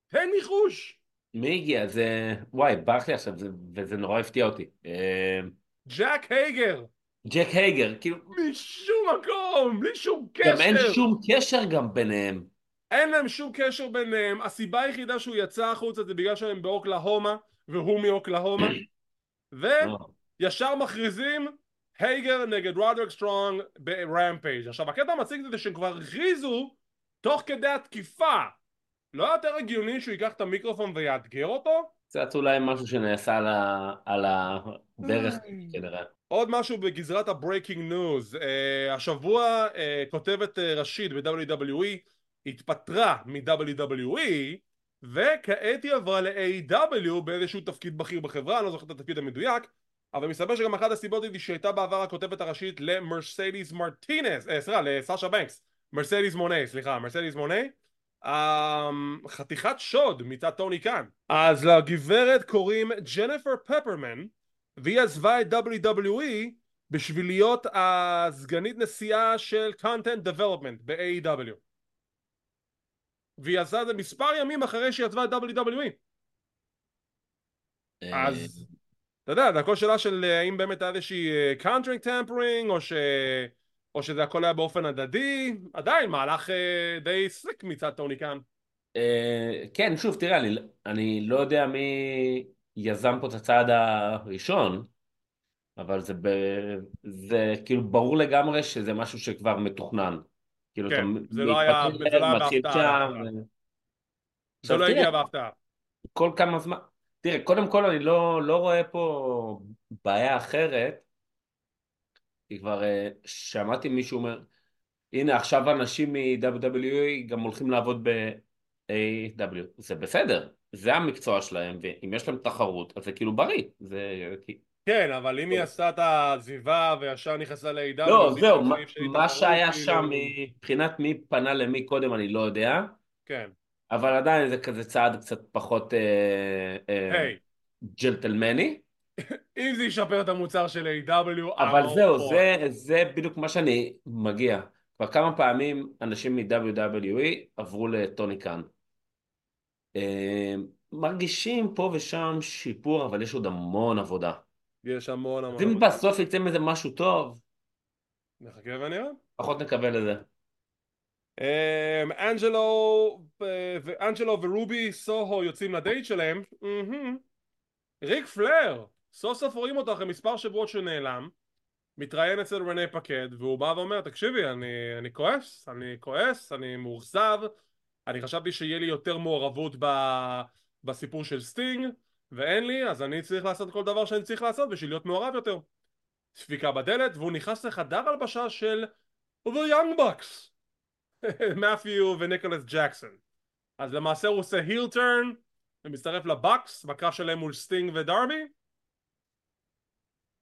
תן ניחוש מי הגיע? זה... וואי, ברח לי עכשיו, זה- וזה נורא הפתיע אותי. אה, ג'ק הייגר ג'ק הייגר, כאילו, משום מקום בלי שום גם אין קשר שום קשר גם ביניהם. אין להם שום קשר ביניהם הסיבה היחידה שהוא יצא החוצה זה בגלל שהם באוקלהומה והוא מאוקלהומה אה, וישר מכריזים הייגר נגד רודריק סטרונג ב Rampage עכשיו הקטע המציג זה שהם כבר הכריזו תוך כדי התקיפה לא יותר הגיוני שהוא ייקח את המיקרופון ויאתגר אותו? קצת אולי משהו שנעשה על ה- על הדרך כנראה. עוד משהו בגזרת ה breaking news uh, השבוע uh, כותבת uh, ראשית ב-WWE התפטרה מ-WWE וכעת היא עברה ל-AW באיזשהו תפקיד בכיר בחברה, אני לא זוכר את התפקיד המדויק אבל מסתבר שגם אחת הסיבות היא שהייתה בעבר הכותבת הראשית למרסדיס מרטינס, אה, סליחה, לסאשה בנקס. מרסדיס מוני, סליחה, מרסדיס מוני um, חתיכת שוד מצד טוני קאן. אז לגברת קוראים ג'ניפר פפרמן והיא עזבה את WWE בשביל להיות הסגנית נשיאה של content development ב-AEW והיא עשה את זה מספר ימים אחרי שהיא עזבה את WWE אז אתה יודע זה הכל שאלה של אה, האם באמת היה איזושהי contract tampering או, ש... או שזה הכל היה באופן הדדי עדיין מהלך אה, די slick מצד טוני קאן אה, כן, שוב, תראה, אני, אני לא יודע מי יזם פה את הצעד הראשון, אבל זה, ב, זה כאילו ברור לגמרי שזה משהו שכבר מתוכנן. כאילו, כן, אתה זה לא היה- זה לא היה בהפתעה. ו- זה לא הגיע בהפתעה כל כמה זמן, תראה, קודם כל אני לא, לא רואה פה בעיה אחרת, כי כבר אה, שמעתי מישהו אומר, הנה עכשיו אנשים מ-WWE גם הולכים לעבוד ב-AW, זה בסדר, זה המקצוע שלהם, ואם יש להם תחרות, אז זה כאילו בריא, זה... כן אבל אם היא עשתה את העזיבה וישר נכנסה ל-AW לא, זהו, מה- שהיה כאילו- שם מבחינת מי פנה למי קודם אני לא יודע, כן אבל עדיין זה כזה צעד קצת פחות אה, אה, ג'נטלמני. אם זה ישפר את המוצר של A.W. אבל זהו, זה, זה בדיוק מה שאני מגיע. כבר כמה פעמים אנשים מ-WWE עברו לטוני קאן. אה, מרגישים פה ושם שיפור, אבל יש עוד המון עבודה. יש המון המון. אם עבודה. בסוף יצא מזה משהו טוב, נחכה ונראה. פחות נקבל את זה. אמ, אנג'לו אה, ורובי סוהו יוצאים לדייט שלהם. ריק פלר, סוף סוף רואים אותו אחרי מספר שבועות שנעלם. מתראיין אצל רנה פקד והוא בא ואומר תקשיבי אני, אני כועס, אני כועס, אני מאוכזב אני חשבתי שיהיה לי יותר מעורבות ב, בסיפור של סטינג ואין לי אז אני צריך לעשות כל דבר שאני צריך לעשות בשביל להיות מעורב יותר דפיקה בדלת והוא נכנס לחדר הלבשה של The Young Bucks מת'יו וניקולס ג'קסון אז למעשה הוא עושה heel turn ומצטרף ל Bucks בקרב שלהם מול סטינג ודרבי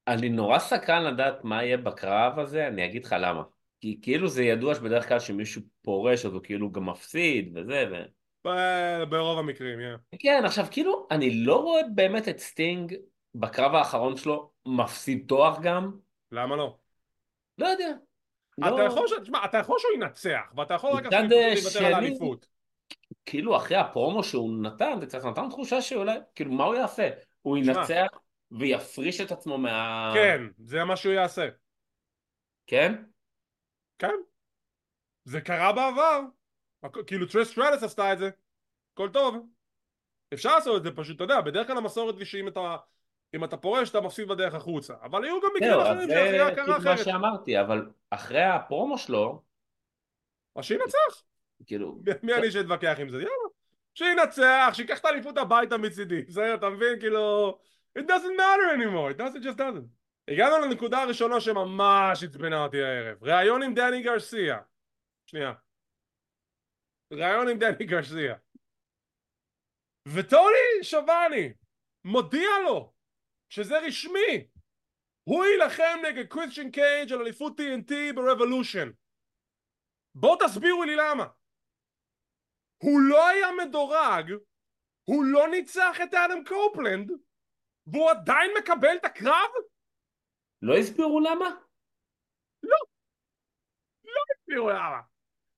אני נורא סקרן לדעת מה יהיה בקרב הזה, אני אגיד לך למה. כי כאילו זה ידוע שבדרך כלל כשמישהו פורש אז הוא כאילו גם מפסיד וזה ו... ברוב המקרים, yeah. כן, עכשיו כאילו, אני לא רואה באמת את סטינג בקרב האחרון שלו מפסיד תואר גם. למה לא? לא יודע. אתה לא... יכול ש... תשמע, אתה יכול שהוא ינצח ואתה יכול רק אפילו לוותר על האליפות. כאילו אחרי הפרומו שהוא נתן, זה קצת נתן תחושה שאולי, כאילו מה הוא יעשה? הוא. ינצח ויפריש את עצמו מה... כן, זה מה שהוא יעשה. כן? כן. זה קרה בעבר. כאילו טריש סטרטוס עשתה את זה. הכל טוב. אפשר לעשות את זה פשוט, אתה יודע, בדרך כלל המסורת היא שאם אתה אם אתה פורש אתה מפסיד בדרך החוצה. אבל היו גם מקרים אחרים זה שאחריה כאילו קרה מה אחרת. שאמרתי, אבל אחרי הפרומו שלו, אז שינצח. כאילו, מי אני שאתווכח עם זה? יאללה. שינצח, שיקח את האליפות הביתה מצידי. בסדר, אתה מבין? כאילו it doesn't matter anymore, it doesn't just doesn't. הגענו לנקודה הראשונה שממש עצבנה אותי הערב. ראיון עם דני גרסיה. שנייה. ראיון עם דני גרסיה. וטוני שבני מודיע לו שזה רשמי. הוא יילחם נגד קריסטיאן קייג' על אליפות TNT ב-Revolution בואו תסבירו לי למה. הוא לא היה מדורג הוא לא ניצח את אדם קופלנד והוא עדיין מקבל את הקרב? לא הסבירו למה? תראו למה.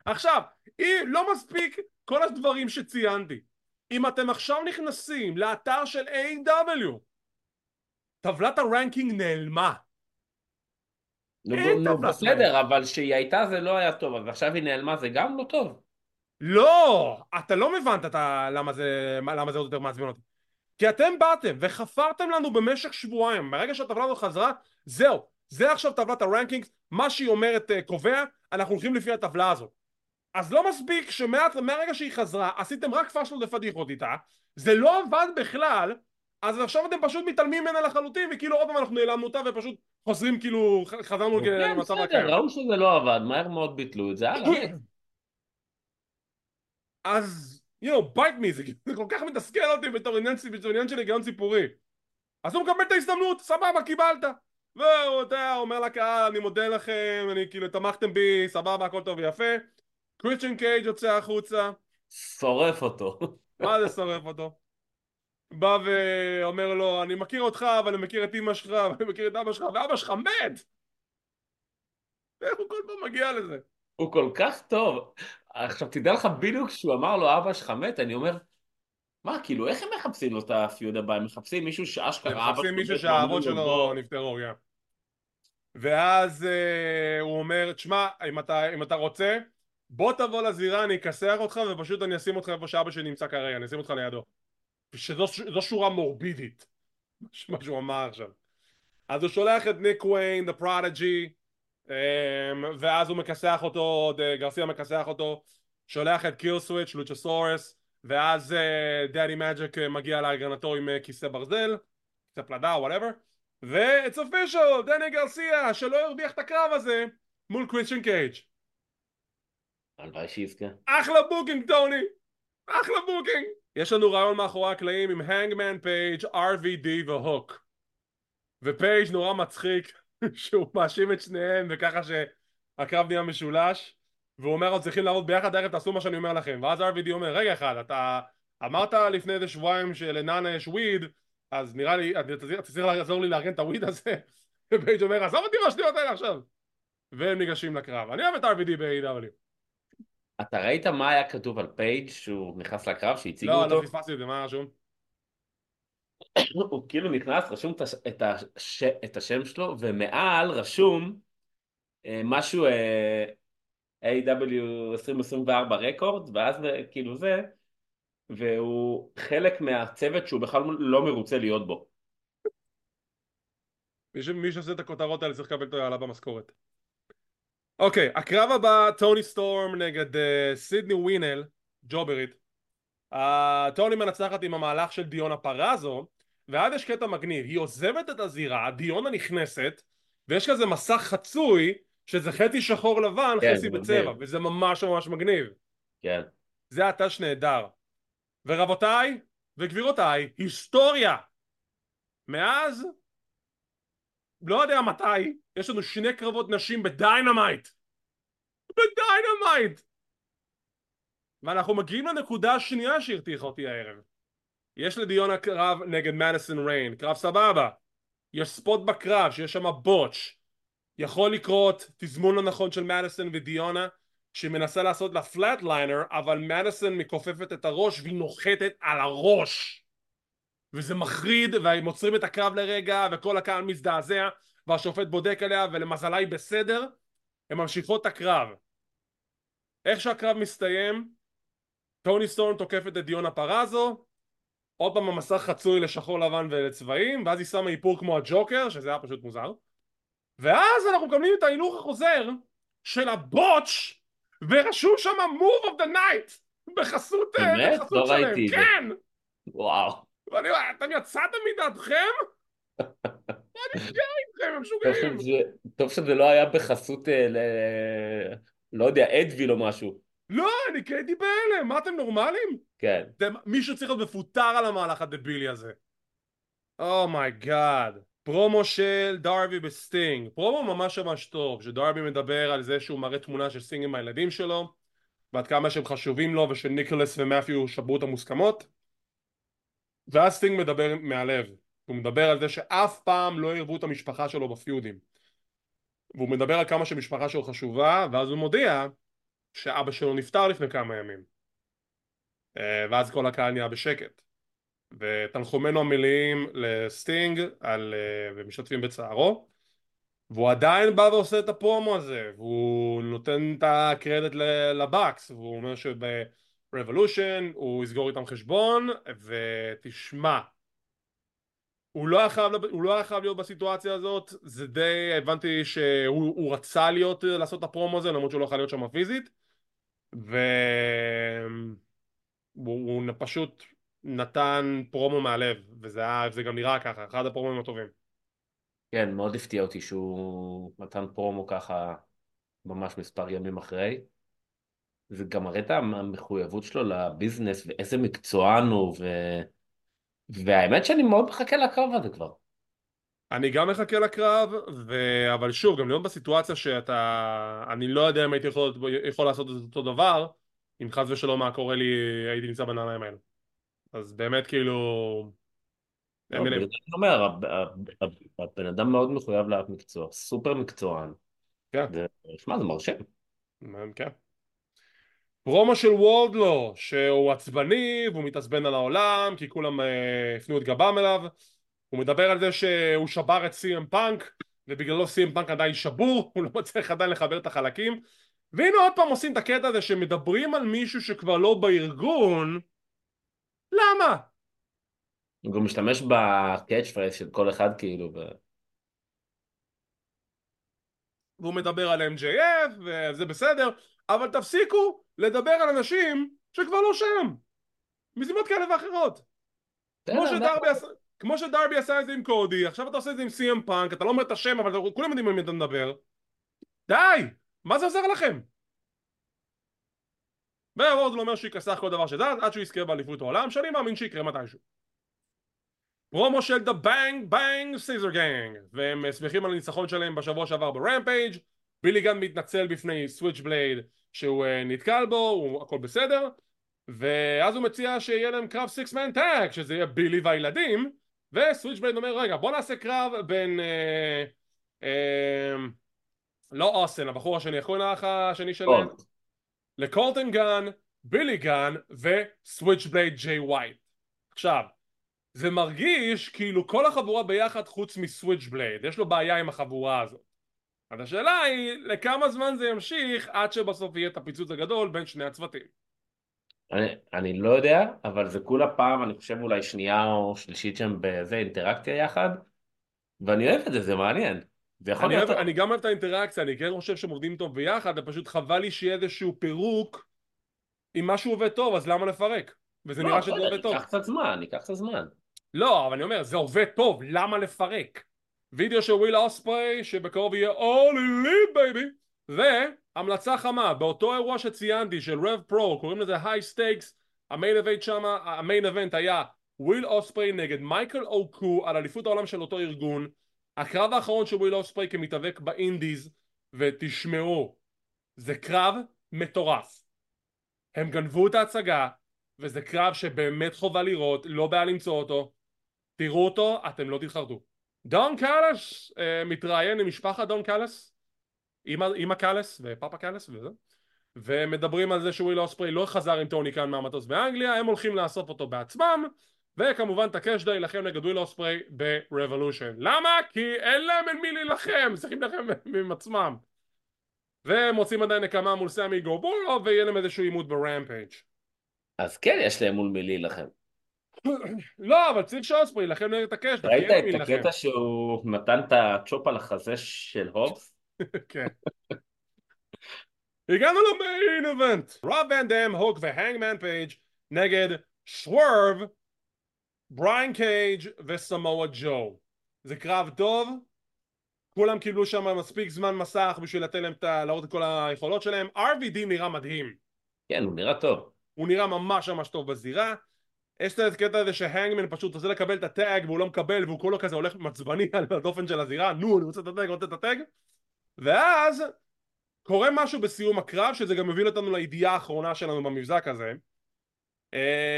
עכשיו, אם לא מספיק כל הדברים שציינתי. אם אתם עכשיו נכנסים לאתר של A.W טבלת הרנקינג נעלמה. נו, אין נו, טבלת בסדר, אבל שהיא הייתה זה לא היה טוב, אז עכשיו היא נעלמה זה גם לא טוב. לא! אתה לא הבנת את ה... למה זה, למה זה עוד יותר מעצבן אותי. כי אתם באתם וחפרתם לנו במשך שבועיים. ברגע שהטבלה הזאת חזרה זהו. זה עכשיו טבלת הרנקינג. מה שהיא אומרת אה, קובע אנחנו הולכים לפי הטבלה הזאת. אז לא מספיק שמהרגע שהיא חזרה עשיתם רק פאשלות ופדיחות איתה. זה לא עבד בכלל אז עכשיו אתם פשוט מתעלמים ממנה לחלוטין וכאילו עוד פעם אנחנו נעלמנו אותה ופשוט חוזרים כאילו חזרנו כן, למצב בסדר, הקיים ראו שזה לא עבד, מהר מאוד ביטלו את זה, הלאה. אז, you know, bite me, זה זה כל כך מתסכל אותי בתור עניין, של היגיון ציבורי. אז הוא מקבל את ההזדמנות, סבבה, קיבלת. והוא, אתה יודע, אומר לקהל, אני מודה לכם, אני כאילו, תמכתם בי, סבבה, הכל טוב ויפה. קריסטיאן קייג' יוצא החוצה, שורף אותו. מה זה שורף אותו? בא ואומר לו, אני מכיר אותך, אבל אני מכיר את אמא שלך, ואני מכיר את אבא שלך, ואבא שלך מת! איך הוא כל פעם מגיע לזה? הוא כל כך טוב. עכשיו תדע לך בדיוק כשהוא אמר לו אבא שלך מת, אני אומר, מה, כאילו, איך הם מחפשים לו את הפיוד הבא? הם מחפשים מישהו שאשכרה הם מחפשים מישהו שהאבות שלו. נפטרו, כן. ואז אה, הוא אומר, תשמע, אם אתה, אם אתה רוצה, בוא תבוא לזירה, אני אכסח אותך ופשוט אני אשים אותך איפה שאבא שלי נמצא כרגע, אני אשים אותך לידו. שזו זו שורה מורבידית, מה שהוא אמר עכשיו. אז הוא שולח את ניק וויין, The Prodigy, אמ, ואז הוא מכסח אותו, גרסיה מכסח אותו, שולח את קיל סוויץ', לוצ'סורס, ואז אה, דאדי מג'יק אה, מגיע להגנתו עם אה, כיסא ברזל, כיסא פלדה, whatever, ו-it's official, דני גרסיה, שלא הרוויח את הקרב הזה מול קריסטיאן קייג'. הלוואי שיזכה. אחלה booking טוני! אחלה booking! יש לנו ראיון מאחורי הקלעים עם הנגמן פייג', RVD והוק. ופייג' נורא מצחיק שהוא מאשים את שניהם וככה שהקרב נהיה משולש והוא אומר אנחנו צריכים לעבוד ביחד הערב תעשו מה שאני אומר לכם. ואז RVD אומר רגע אחד אתה אמרת לפני איזה שבועיים שלנאנה יש weed אז נראה לי, אתה צריך לעזור לי לארגן את הוויד הזה. ופייג' אומר עזוב אותי מהשטויות האלה עכשיו. והם ניגשים לקרב. אני אוהב את RVD ב-AEW אתה ראית מה היה כתוב על פייג' שהוא נכנס לקרב, שהציגו לא, אותו? לא פספסתי את זה, מה רשום? הוא כאילו נכנס, רשום את, הש... את, הש... את השם שלו, ומעל רשום אה, משהו אה, AW 2024 רקורד, ואז כאילו זה, והוא חלק מהצוות שהוא בכלל לא מרוצה להיות בו. מי ש- מי שעושה את הכותרות האלה צריך לקבל את העלה במשכורת אוקיי, הקרב הבא טוני סטורם נגד אה, סידני ווינל ג'וברית אה, טוני מנצחת עם המהלך של דיונה פרזו ואז יש קטע מגניב. היא עוזבת את הזירה, דיונה נכנסת ויש כזה מסך חצוי שזה חצי שחור לבן כן, חצי בצבע מגניב. וזה ממש ממש מגניב. כן. זה ה-touch נהדר ורבותיי וגבירותיי היסטוריה. מאז לא יודע מתי יש לנו שני קרבות נשים בדיינמייט בדיינמייט ואנחנו מגיעים לנקודה השנייה שהרתיחה אותי הערב. יש לדיונה קרב נגד מדיסון ריין קרב סבבה. יש spot בקרב שיש שם botch. יכול לקרות תזמון הנכון של מדיסון ודיונה שמנסה לעשות לה flatliner אבל מדיסון מכופפת את הראש והיא נוחתת על הראש. וזה מחריד והם עוצרים את הקרב לרגע וכל הקהל מזדעזע והשופט בודק עליה ולמזלה היא בסדר הן ממשיכות את הקרב איך שהקרב מסתיים טוני סטורם תוקפת את דיונה פרזו עוד פעם המסך חצוי לשחור לבן ולצבעים ואז היא שמה איפור כמו הג'וקר שזה היה פשוט מוזר ואז אנחנו מקבלים את ההילוך החוזר של הבוטש ורשום שם move of the night בחסות, אה, באמת? בחסות לא שלהם, ראיתי. כן! וואו. ואני אומר, אתם יצאתם מדעתכם? מה נסגר איתכם, הם טוב משוגעים? שזה, טוב שזה לא היה בחסות, אה, ל... לא יודע, אדוויל או משהו. לא, אני הייתי בהלם, מה אתם נורמלים? כן. מישהו צריך להיות מפוטר על המהלך הדבילי הזה. Oh my God. פרומו של דרבי בסטינג. פרומו ממש ממש טוב, שדרבי מדבר על זה שהוא מראה תמונה של סטינג עם הילדים שלו, ועד כמה שהם חשובים לו, ושניקולס ומת'יו שברו את המוסכמות. ואז סטינג מדבר מהלב. הוא מדבר על זה שאף פעם לא ערבו את המשפחה שלו בפיודים. והוא מדבר על כמה שהמשפחה שלו חשובה, ואז הוא מודיע שאבא שלו נפטר לפני כמה ימים. אה, ואז כל הקהל נהיה בשקט. ותנחומינו המלאים לסטינג על, אה, ומשתתפים בצערו והוא עדיין בא ועושה את הפרומו הזה והוא נותן את הקרדיט ל- לבאקס והוא אומר שב-Revolution הוא יסגור איתם חשבון ותשמע הוא לא היה חייב, הוא לא היה חייב להיות בסיטואציה הזאת זה די הבנתי שהוא הוא רצה להיות לעשות את הפרומו הזה למרות שהוא לא יכול להיות שם פיזית והוא הוא פשוט נתן פרומו מהלב וזה היה, זה גם נראה ככה אחד הפרומואים הטובים כן, מאוד הפתיע אותי שהוא נתן פרומו ככה ממש מספר ימים אחרי. זה גם מראה את המחויבות שלו לביזנס ואיזה מקצוען הוא ו... והאמת שאני מאוד מחכה לקרב הזה כבר. אני גם מחכה לקרב ו... אבל שוב גם להיות בסיטואציה שאתה אני לא יודע אם הייתי יכול, יכול לעשות את אותו דבר אם חס ושלום מה קורה לי הייתי נמצא בנעליים האלה אז באמת כאילו לא, אני אומר, הב- הב- הב- הבן אדם מאוד מחויב למקצוע, סופר מקצוען. כן. שמע, זה מרשים. כן. פרומו של וורדלו שהוא עצבני והוא מתעצבן על העולם כי כולם אה, הפנו את גבם אליו הוא מדבר על זה שהוא שבר את סי.אם פאנק ובגללו סי.אם פאנק עדיין שבור הוא לא מצליח עדיין לחבר את החלקים והנה עוד פעם עושים את הקטע הזה שמדברים על מישהו שכבר לא בארגון למה? הוא גם משתמש ב-catch phrase של כל אחד כאילו. ו... והוא מדבר על MJF וזה בסדר אבל תפסיקו לדבר על אנשים שכבר לא שם מסיבות כאלה ואחרות כמו שדרבי עשה, כמו שדרבי עשה את זה עם קודי, עכשיו אתה עושה את זה עם סי.אם פאנק, אתה לא אומר את השם אבל כולם יודעים על מי אתה מדבר. די! מה זה עוזר לכם? והוורדל אומר שיכסח כל דבר שזז עד שהוא יזכה באליפות העולם, שאני מאמין שיקרה מתישהו. פרומו של The Bang Bang Scissor Gang, והם שמחים על הניצחון שלהם בשבוע שעבר ברמפייג', בילי גן מתנצל בפני סוויץ' בלייד שהוא אה, נתקל בו, הוא, הכל בסדר, ואז הוא מציע שיהיה להם קרב six man tag, שזה יהיה בילי והילדים, וסוויצ'בלייד אומר רגע בוא נעשה קרב בין אה, אה, לא אוסטין הבחור השני איך קוראים לך השני שלהם? לקולטן גן, בילי גן וסוויצ'בלייד ג'יי ווייט. עכשיו זה מרגיש כאילו כל החבורה ביחד חוץ מסוויצ'בלייד יש לו בעיה עם החבורה הזאת אז השאלה היא לכמה זמן זה ימשיך עד שבסוף יהיה את הפיצוץ הגדול בין שני הצוותים אני, אני לא יודע, אבל זה כולה פעם, אני חושב אולי שנייה או שלישית שם באיזה אינטראקציה יחד, ואני אוהב את זה, זה מעניין. זה יכול אני, להיות... אוהב, אני גם אוהב את האינטראקציה, אני כן חושב שהם עובדים טוב ביחד, ופשוט חבל לי שיהיה איזשהו פירוק אם משהו עובד טוב, אז למה לפרק? וזה לא, נראה שזה עובד טוב. ייקח קצת זמן, ייקח קצת זמן. לא, אבל אני אומר, זה עובד טוב, למה לפרק? וידאו של וויל אוספרי, שבקרוב יהיה All Elite baby, והמלצה חמה, באותו אירוע שציינתי של רב פרו, קוראים לזה היי סטייקס, ה-main event שם, ה-main event היה וויל אוספרי נגד מייקל אוקו על אליפות העולם של אותו ארגון, הקרב האחרון של וויל אוספרי כמתאבק ב-indies, ותשמעו, זה קרב מטורף. הם גנבו את ההצגה, וזה קרב שבאמת חובה לראות, לא בעיה למצוא אותו. תראו אותו, אתם לא תתחרטו. דון קאלס אה, מתראיין עם משפחת דון קאלס, אימא קאלס ופאפה קאלס וזה, ומדברים על זה שוויל אוספרי לא חזר עם טוני קאהן מהמטוס באנגליה, הם הולכים לאסוף אותו בעצמם, וכמובן טקשיטה יילחם נגד וויל אוספרי ב-Revolution. למה? כי אין להם עם מי להילחם, צריכים להילחם עם עצמם. והם מוצאים עדיין נקמה מול סמי גווארה ויהיה להם איזשהו עימות ברמפייג'. אז כן, יש להם מול מי להילחם. לא, אבל צריך שאוספרי יילחם נגד טקשיטה. ראית את הקטע שהוא נתן את ה-chop על החזה של הובס? כן. הגענו ל-main event. רוב ון דאם, הוק והנגמן פייג' נגד סוורב, בריין קייג' וסמואה ג'ו. זה קרב טוב, כולם קיבלו שם מספיק זמן מסך בשביל לתת להם להראות את כל היכולות שלהם. RVD נראה מדהים. כן, הוא נראה טוב. הוא נראה ממש ממש טוב בזירה. יש את הקטע הזה שהנגמן פשוט רוצה לקבל את ה tag והוא לא מקבל והוא כולו כזה הולך עצבני על הדופן של הזירה. נו אני רוצה את ה tag, רוצה את ה tag. ואז קורה משהו בסיום הקרב שזה גם מביא אותנו לידיעה האחרונה שלנו במבזק הזה.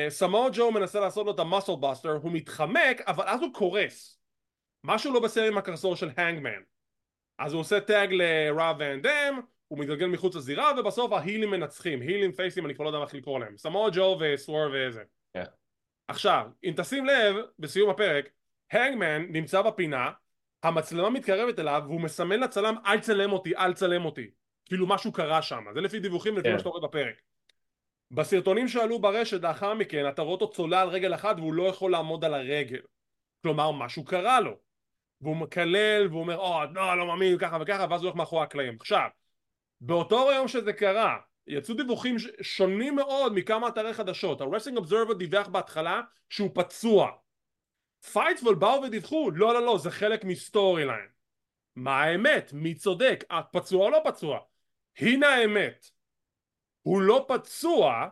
סמואל ג'ו מנסה לעשות לו את ה Muscle Buster הוא מתחמק אבל אז הוא קורס. משהו לא בסדר עם הקרסול של הנגמן. אז הוא עושה tag לרב ואן דם הוא מתגלגל מחוץ לזירה ובסוף ההילים מנצחים. הילים פייסים אני כבר לא יודע איך לקרוא להם. סמואל ג'ו וסוור וזה. כן. עכשיו אם תשים לב בסיום הפרק הנגמן נמצא בפינה המצלמה מתקרבת אליו והוא מסמן לצלם אל צלם אותי אל צלם אותי. כאילו משהו קרה שם. זה לפי דיווחים ולפי כן. מה שאתה רואה בפרק. בסרטונים שעלו ברשת לאחר מכן אתה רואה אותו צולל על רגל אחת והוא לא יכול לעמוד על הרגל. כלומר משהו קרה לו. והוא מקלל והוא אומר או לא לא מאמין ככה וככה ואז הוא הולך מאחורי הקלעים. עכשיו באותו יום שזה קרה יצאו דיווחים שונים מאוד מכמה אתרי חדשות ה-Wrestling Observer דיווח בהתחלה שהוא פצוע Fightful באו ודיווחו לא לא לא זה חלק מ storyline מה האמת? מי צודק? את פצוע או לא פצוע? הנה האמת הוא לא פצוע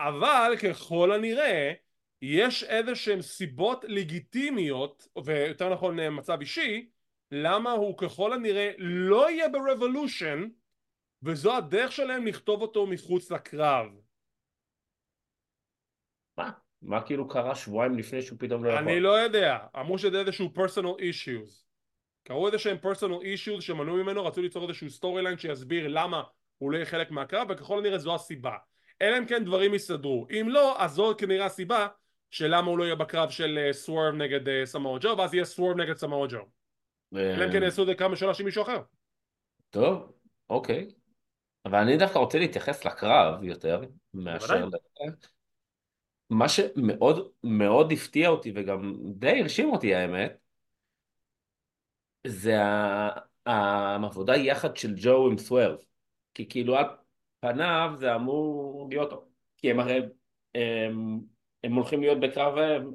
אבל ככל הנראה יש איזה שהן סיבות לגיטימיות ויותר נכון מצב אישי למה הוא ככל הנראה לא יהיה ב-Revolution וזו הדרך שלהם לכתוב אותו מחוץ לקרב. מה? מה כאילו קרה שבועיים לפני שהוא פתאום לא יכול? אני לא יודע. אמרו שזה איזשהו personal issues. קראו איזה שהם personal issues שמנעו ממנו רצו ליצור איזשהו storyline שיסביר למה הוא לא יהיה חלק מהקרב וככל הנראה זו הסיבה. אלא אם כן דברים יסתדרו. אם לא אז זו כנראה הסיבה של למה הוא לא יהיה בקרב של סוורב נגד סמואל ג'ו ואז יהיה סוורב נגד סמואל ג'ו אלא אם כן יעשו את זה כמה שנים עם מישהו אחר. טוב, אוקיי. אבל אני דווקא רוצה להתייחס לקרב יותר מאשר... מה שמאוד מאוד הפתיע אותי וגם די הרשים אותי האמת, זה העבודה יחד של ג'ו עם סוורב. כי כאילו על פניו זה אמור להיות. כי הם הרי הם, הם הולכים להיות בקרב הם,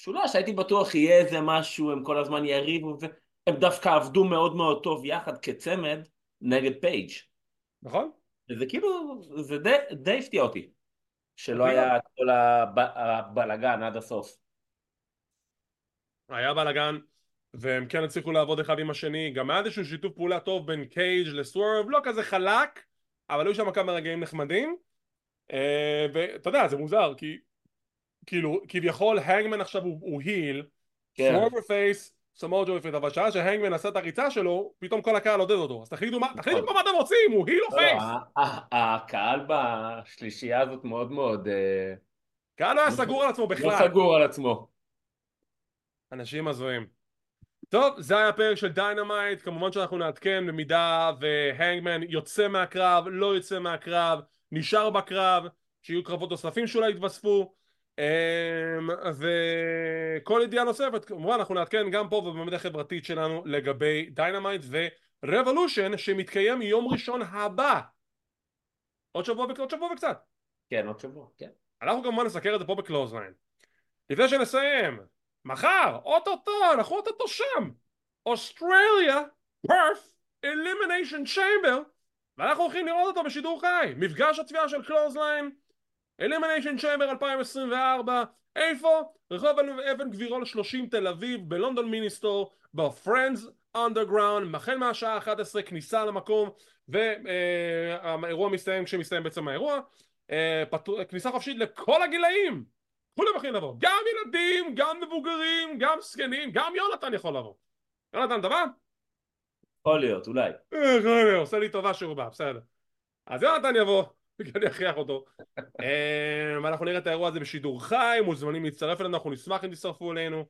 משולש, הייתי בטוח יהיה איזה משהו, הם כל הזמן יריבו, והם דווקא עבדו מאוד מאוד טוב יחד כצמד נגד פייג'. נכון? וזה כאילו, זה די, די הפתיע אותי, שלא אותי היה את כל הב, הבלגן עד הסוף. היה בלאגן והם כן הצליחו לעבוד אחד עם השני גם היה איזשהו שיתוף פעולה טוב בין קייג' לסוורב לא כזה חלק אבל היו שם כמה רגעים נחמדים אה, ואתה יודע זה מוזר כי כאילו כביכול הנגמן עכשיו הוא, הוא heel כן. סמובר face, סמואל ג'ו face, אבל שעה שהנגמן עשה את הריצה שלו, פתאום כל הקהל עודד אותו. אז תחליטו מה, תחליטו נכון. מה אתם רוצים, הוא heel או לא, לא, face? הקהל בשלישייה הזאת מאוד מאוד אה, קהל לא היה סגור על עצמו לא בכלל. סגור על עצמו. אנשים הזויים. טוב, זה היה פרק של Dynamite, כמובן שאנחנו נעדכן במידה והנגמן יוצא מהקרב, לא יוצא מהקרב, נשאר בקרב, שיהיו קרבות נוספים שאולי יתווספו, וכל ידיעה נוספת, כמובן אנחנו נעדכן גם פה ובמדיה החברתית שלנו לגבי Dynamite ו Revolution שמתקיים יום ראשון הבא. עוד שבוע, עוד שבוע וקצת. כן, עוד שבוע, כן. אנחנו כמובן נסקר את זה פה ב Clothesline. לפני שנסיים, מחר, אוטוטו, אנחנו אוטוטו שם. אוסטרליה, Perth, Elimination Chamber, ואנחנו הולכים לראות אותו בשידור חי. מפגש הצפייה של Clothesline, Elimination Chamber 2024, איפה? רחוב אבן גבירול 30 תל אביב, ב London Ministore, ב Friends Underground, החל מהשעה 11 כניסה למקום, והאירוע מסתיים כשמסתיים בעצם האירוע. אה, פתו- כניסה חופשית לכל הגילאים כולם יכולים לבוא, גם ילדים, גם מבוגרים, גם זקנים, גם יונתן יכול לבוא יונתן אתה בא? יכול להיות, אולי. אה, עושה לי טובה שהוא בא, בסדר אז יונתן יבוא, אני אכריח אותו. אה, ואנחנו נראה את האירוע הזה בשידור חי, מוזמנים להצטרף אלינו, אנחנו נשמח אם תצטרפו אלינו.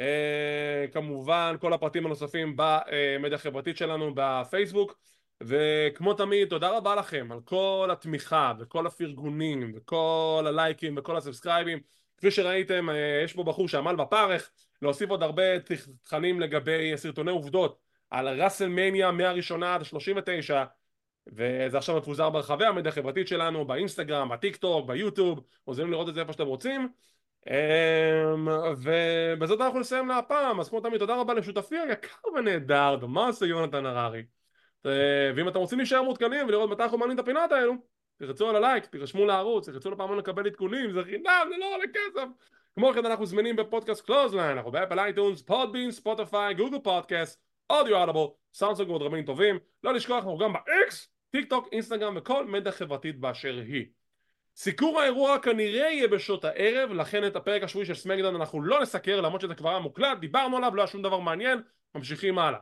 אה, כמובן כל הפרטים הנוספים במדיה החברתית שלנו בפייסבוק. וכמו תמיד תודה רבה לכם על כל התמיכה וכל הפרגונים וכל הלייקים וכל הסאבסקרייבים. כפי שראיתם אה, יש פה בחור שעמל בפרך להוסיף עוד הרבה תכנים לגבי סרטוני עובדות על ראסלמניה מהראשונה עד השלושים ותשע וזה עכשיו מפוזר ברחבי המדיה החברתית שלנו באינסטגרם, בטיק טוק, ביוטיוב מוזמנים לראות את זה איפה שאתם רוצים. אמ, ובזאת אנחנו נסיים להפעם. אז כמו תמיד תודה רבה לשותפי היקר ונהדר דמאסו יונתן הררי. ואם אתם רוצים להישאר מעודכנים ולראות מתי אנחנו מעלים את הפינות האלו תלחצו על הלייק, תירשמו לערוץ, תלחצו לפעמון לקבל עדכונים, זה חינם, זה לא עולה כסף. כמו כן אנחנו זמינים בפודקאסט Clothesline, אנחנו ב Apple iTunes, Podbean, Spotify, Google Podcast, אודיו אדבו, סאונדסונג ועוד רבים טובים. לא לשכוח אנחנו גם ב X, TikTok, Instagram וכל מדיה חברתית באשר היא. סיקור האירוע כנראה יהיה בשעות הערב לכן את הפרק השבועי של SmackDown אנחנו לא נסקר למרות שזה כבר היה מוקלט דיברנו עליו לא היה שום דבר מעניין ממשיכים הלאה.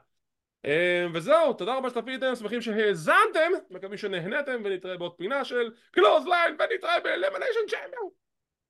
אה, וזהו תודה רבה שצפיתם שמחים שהאזנתם מקווים שנהנתם ונתראה בעוד פינה של Clothesline ונתראה ב Elimination Chamber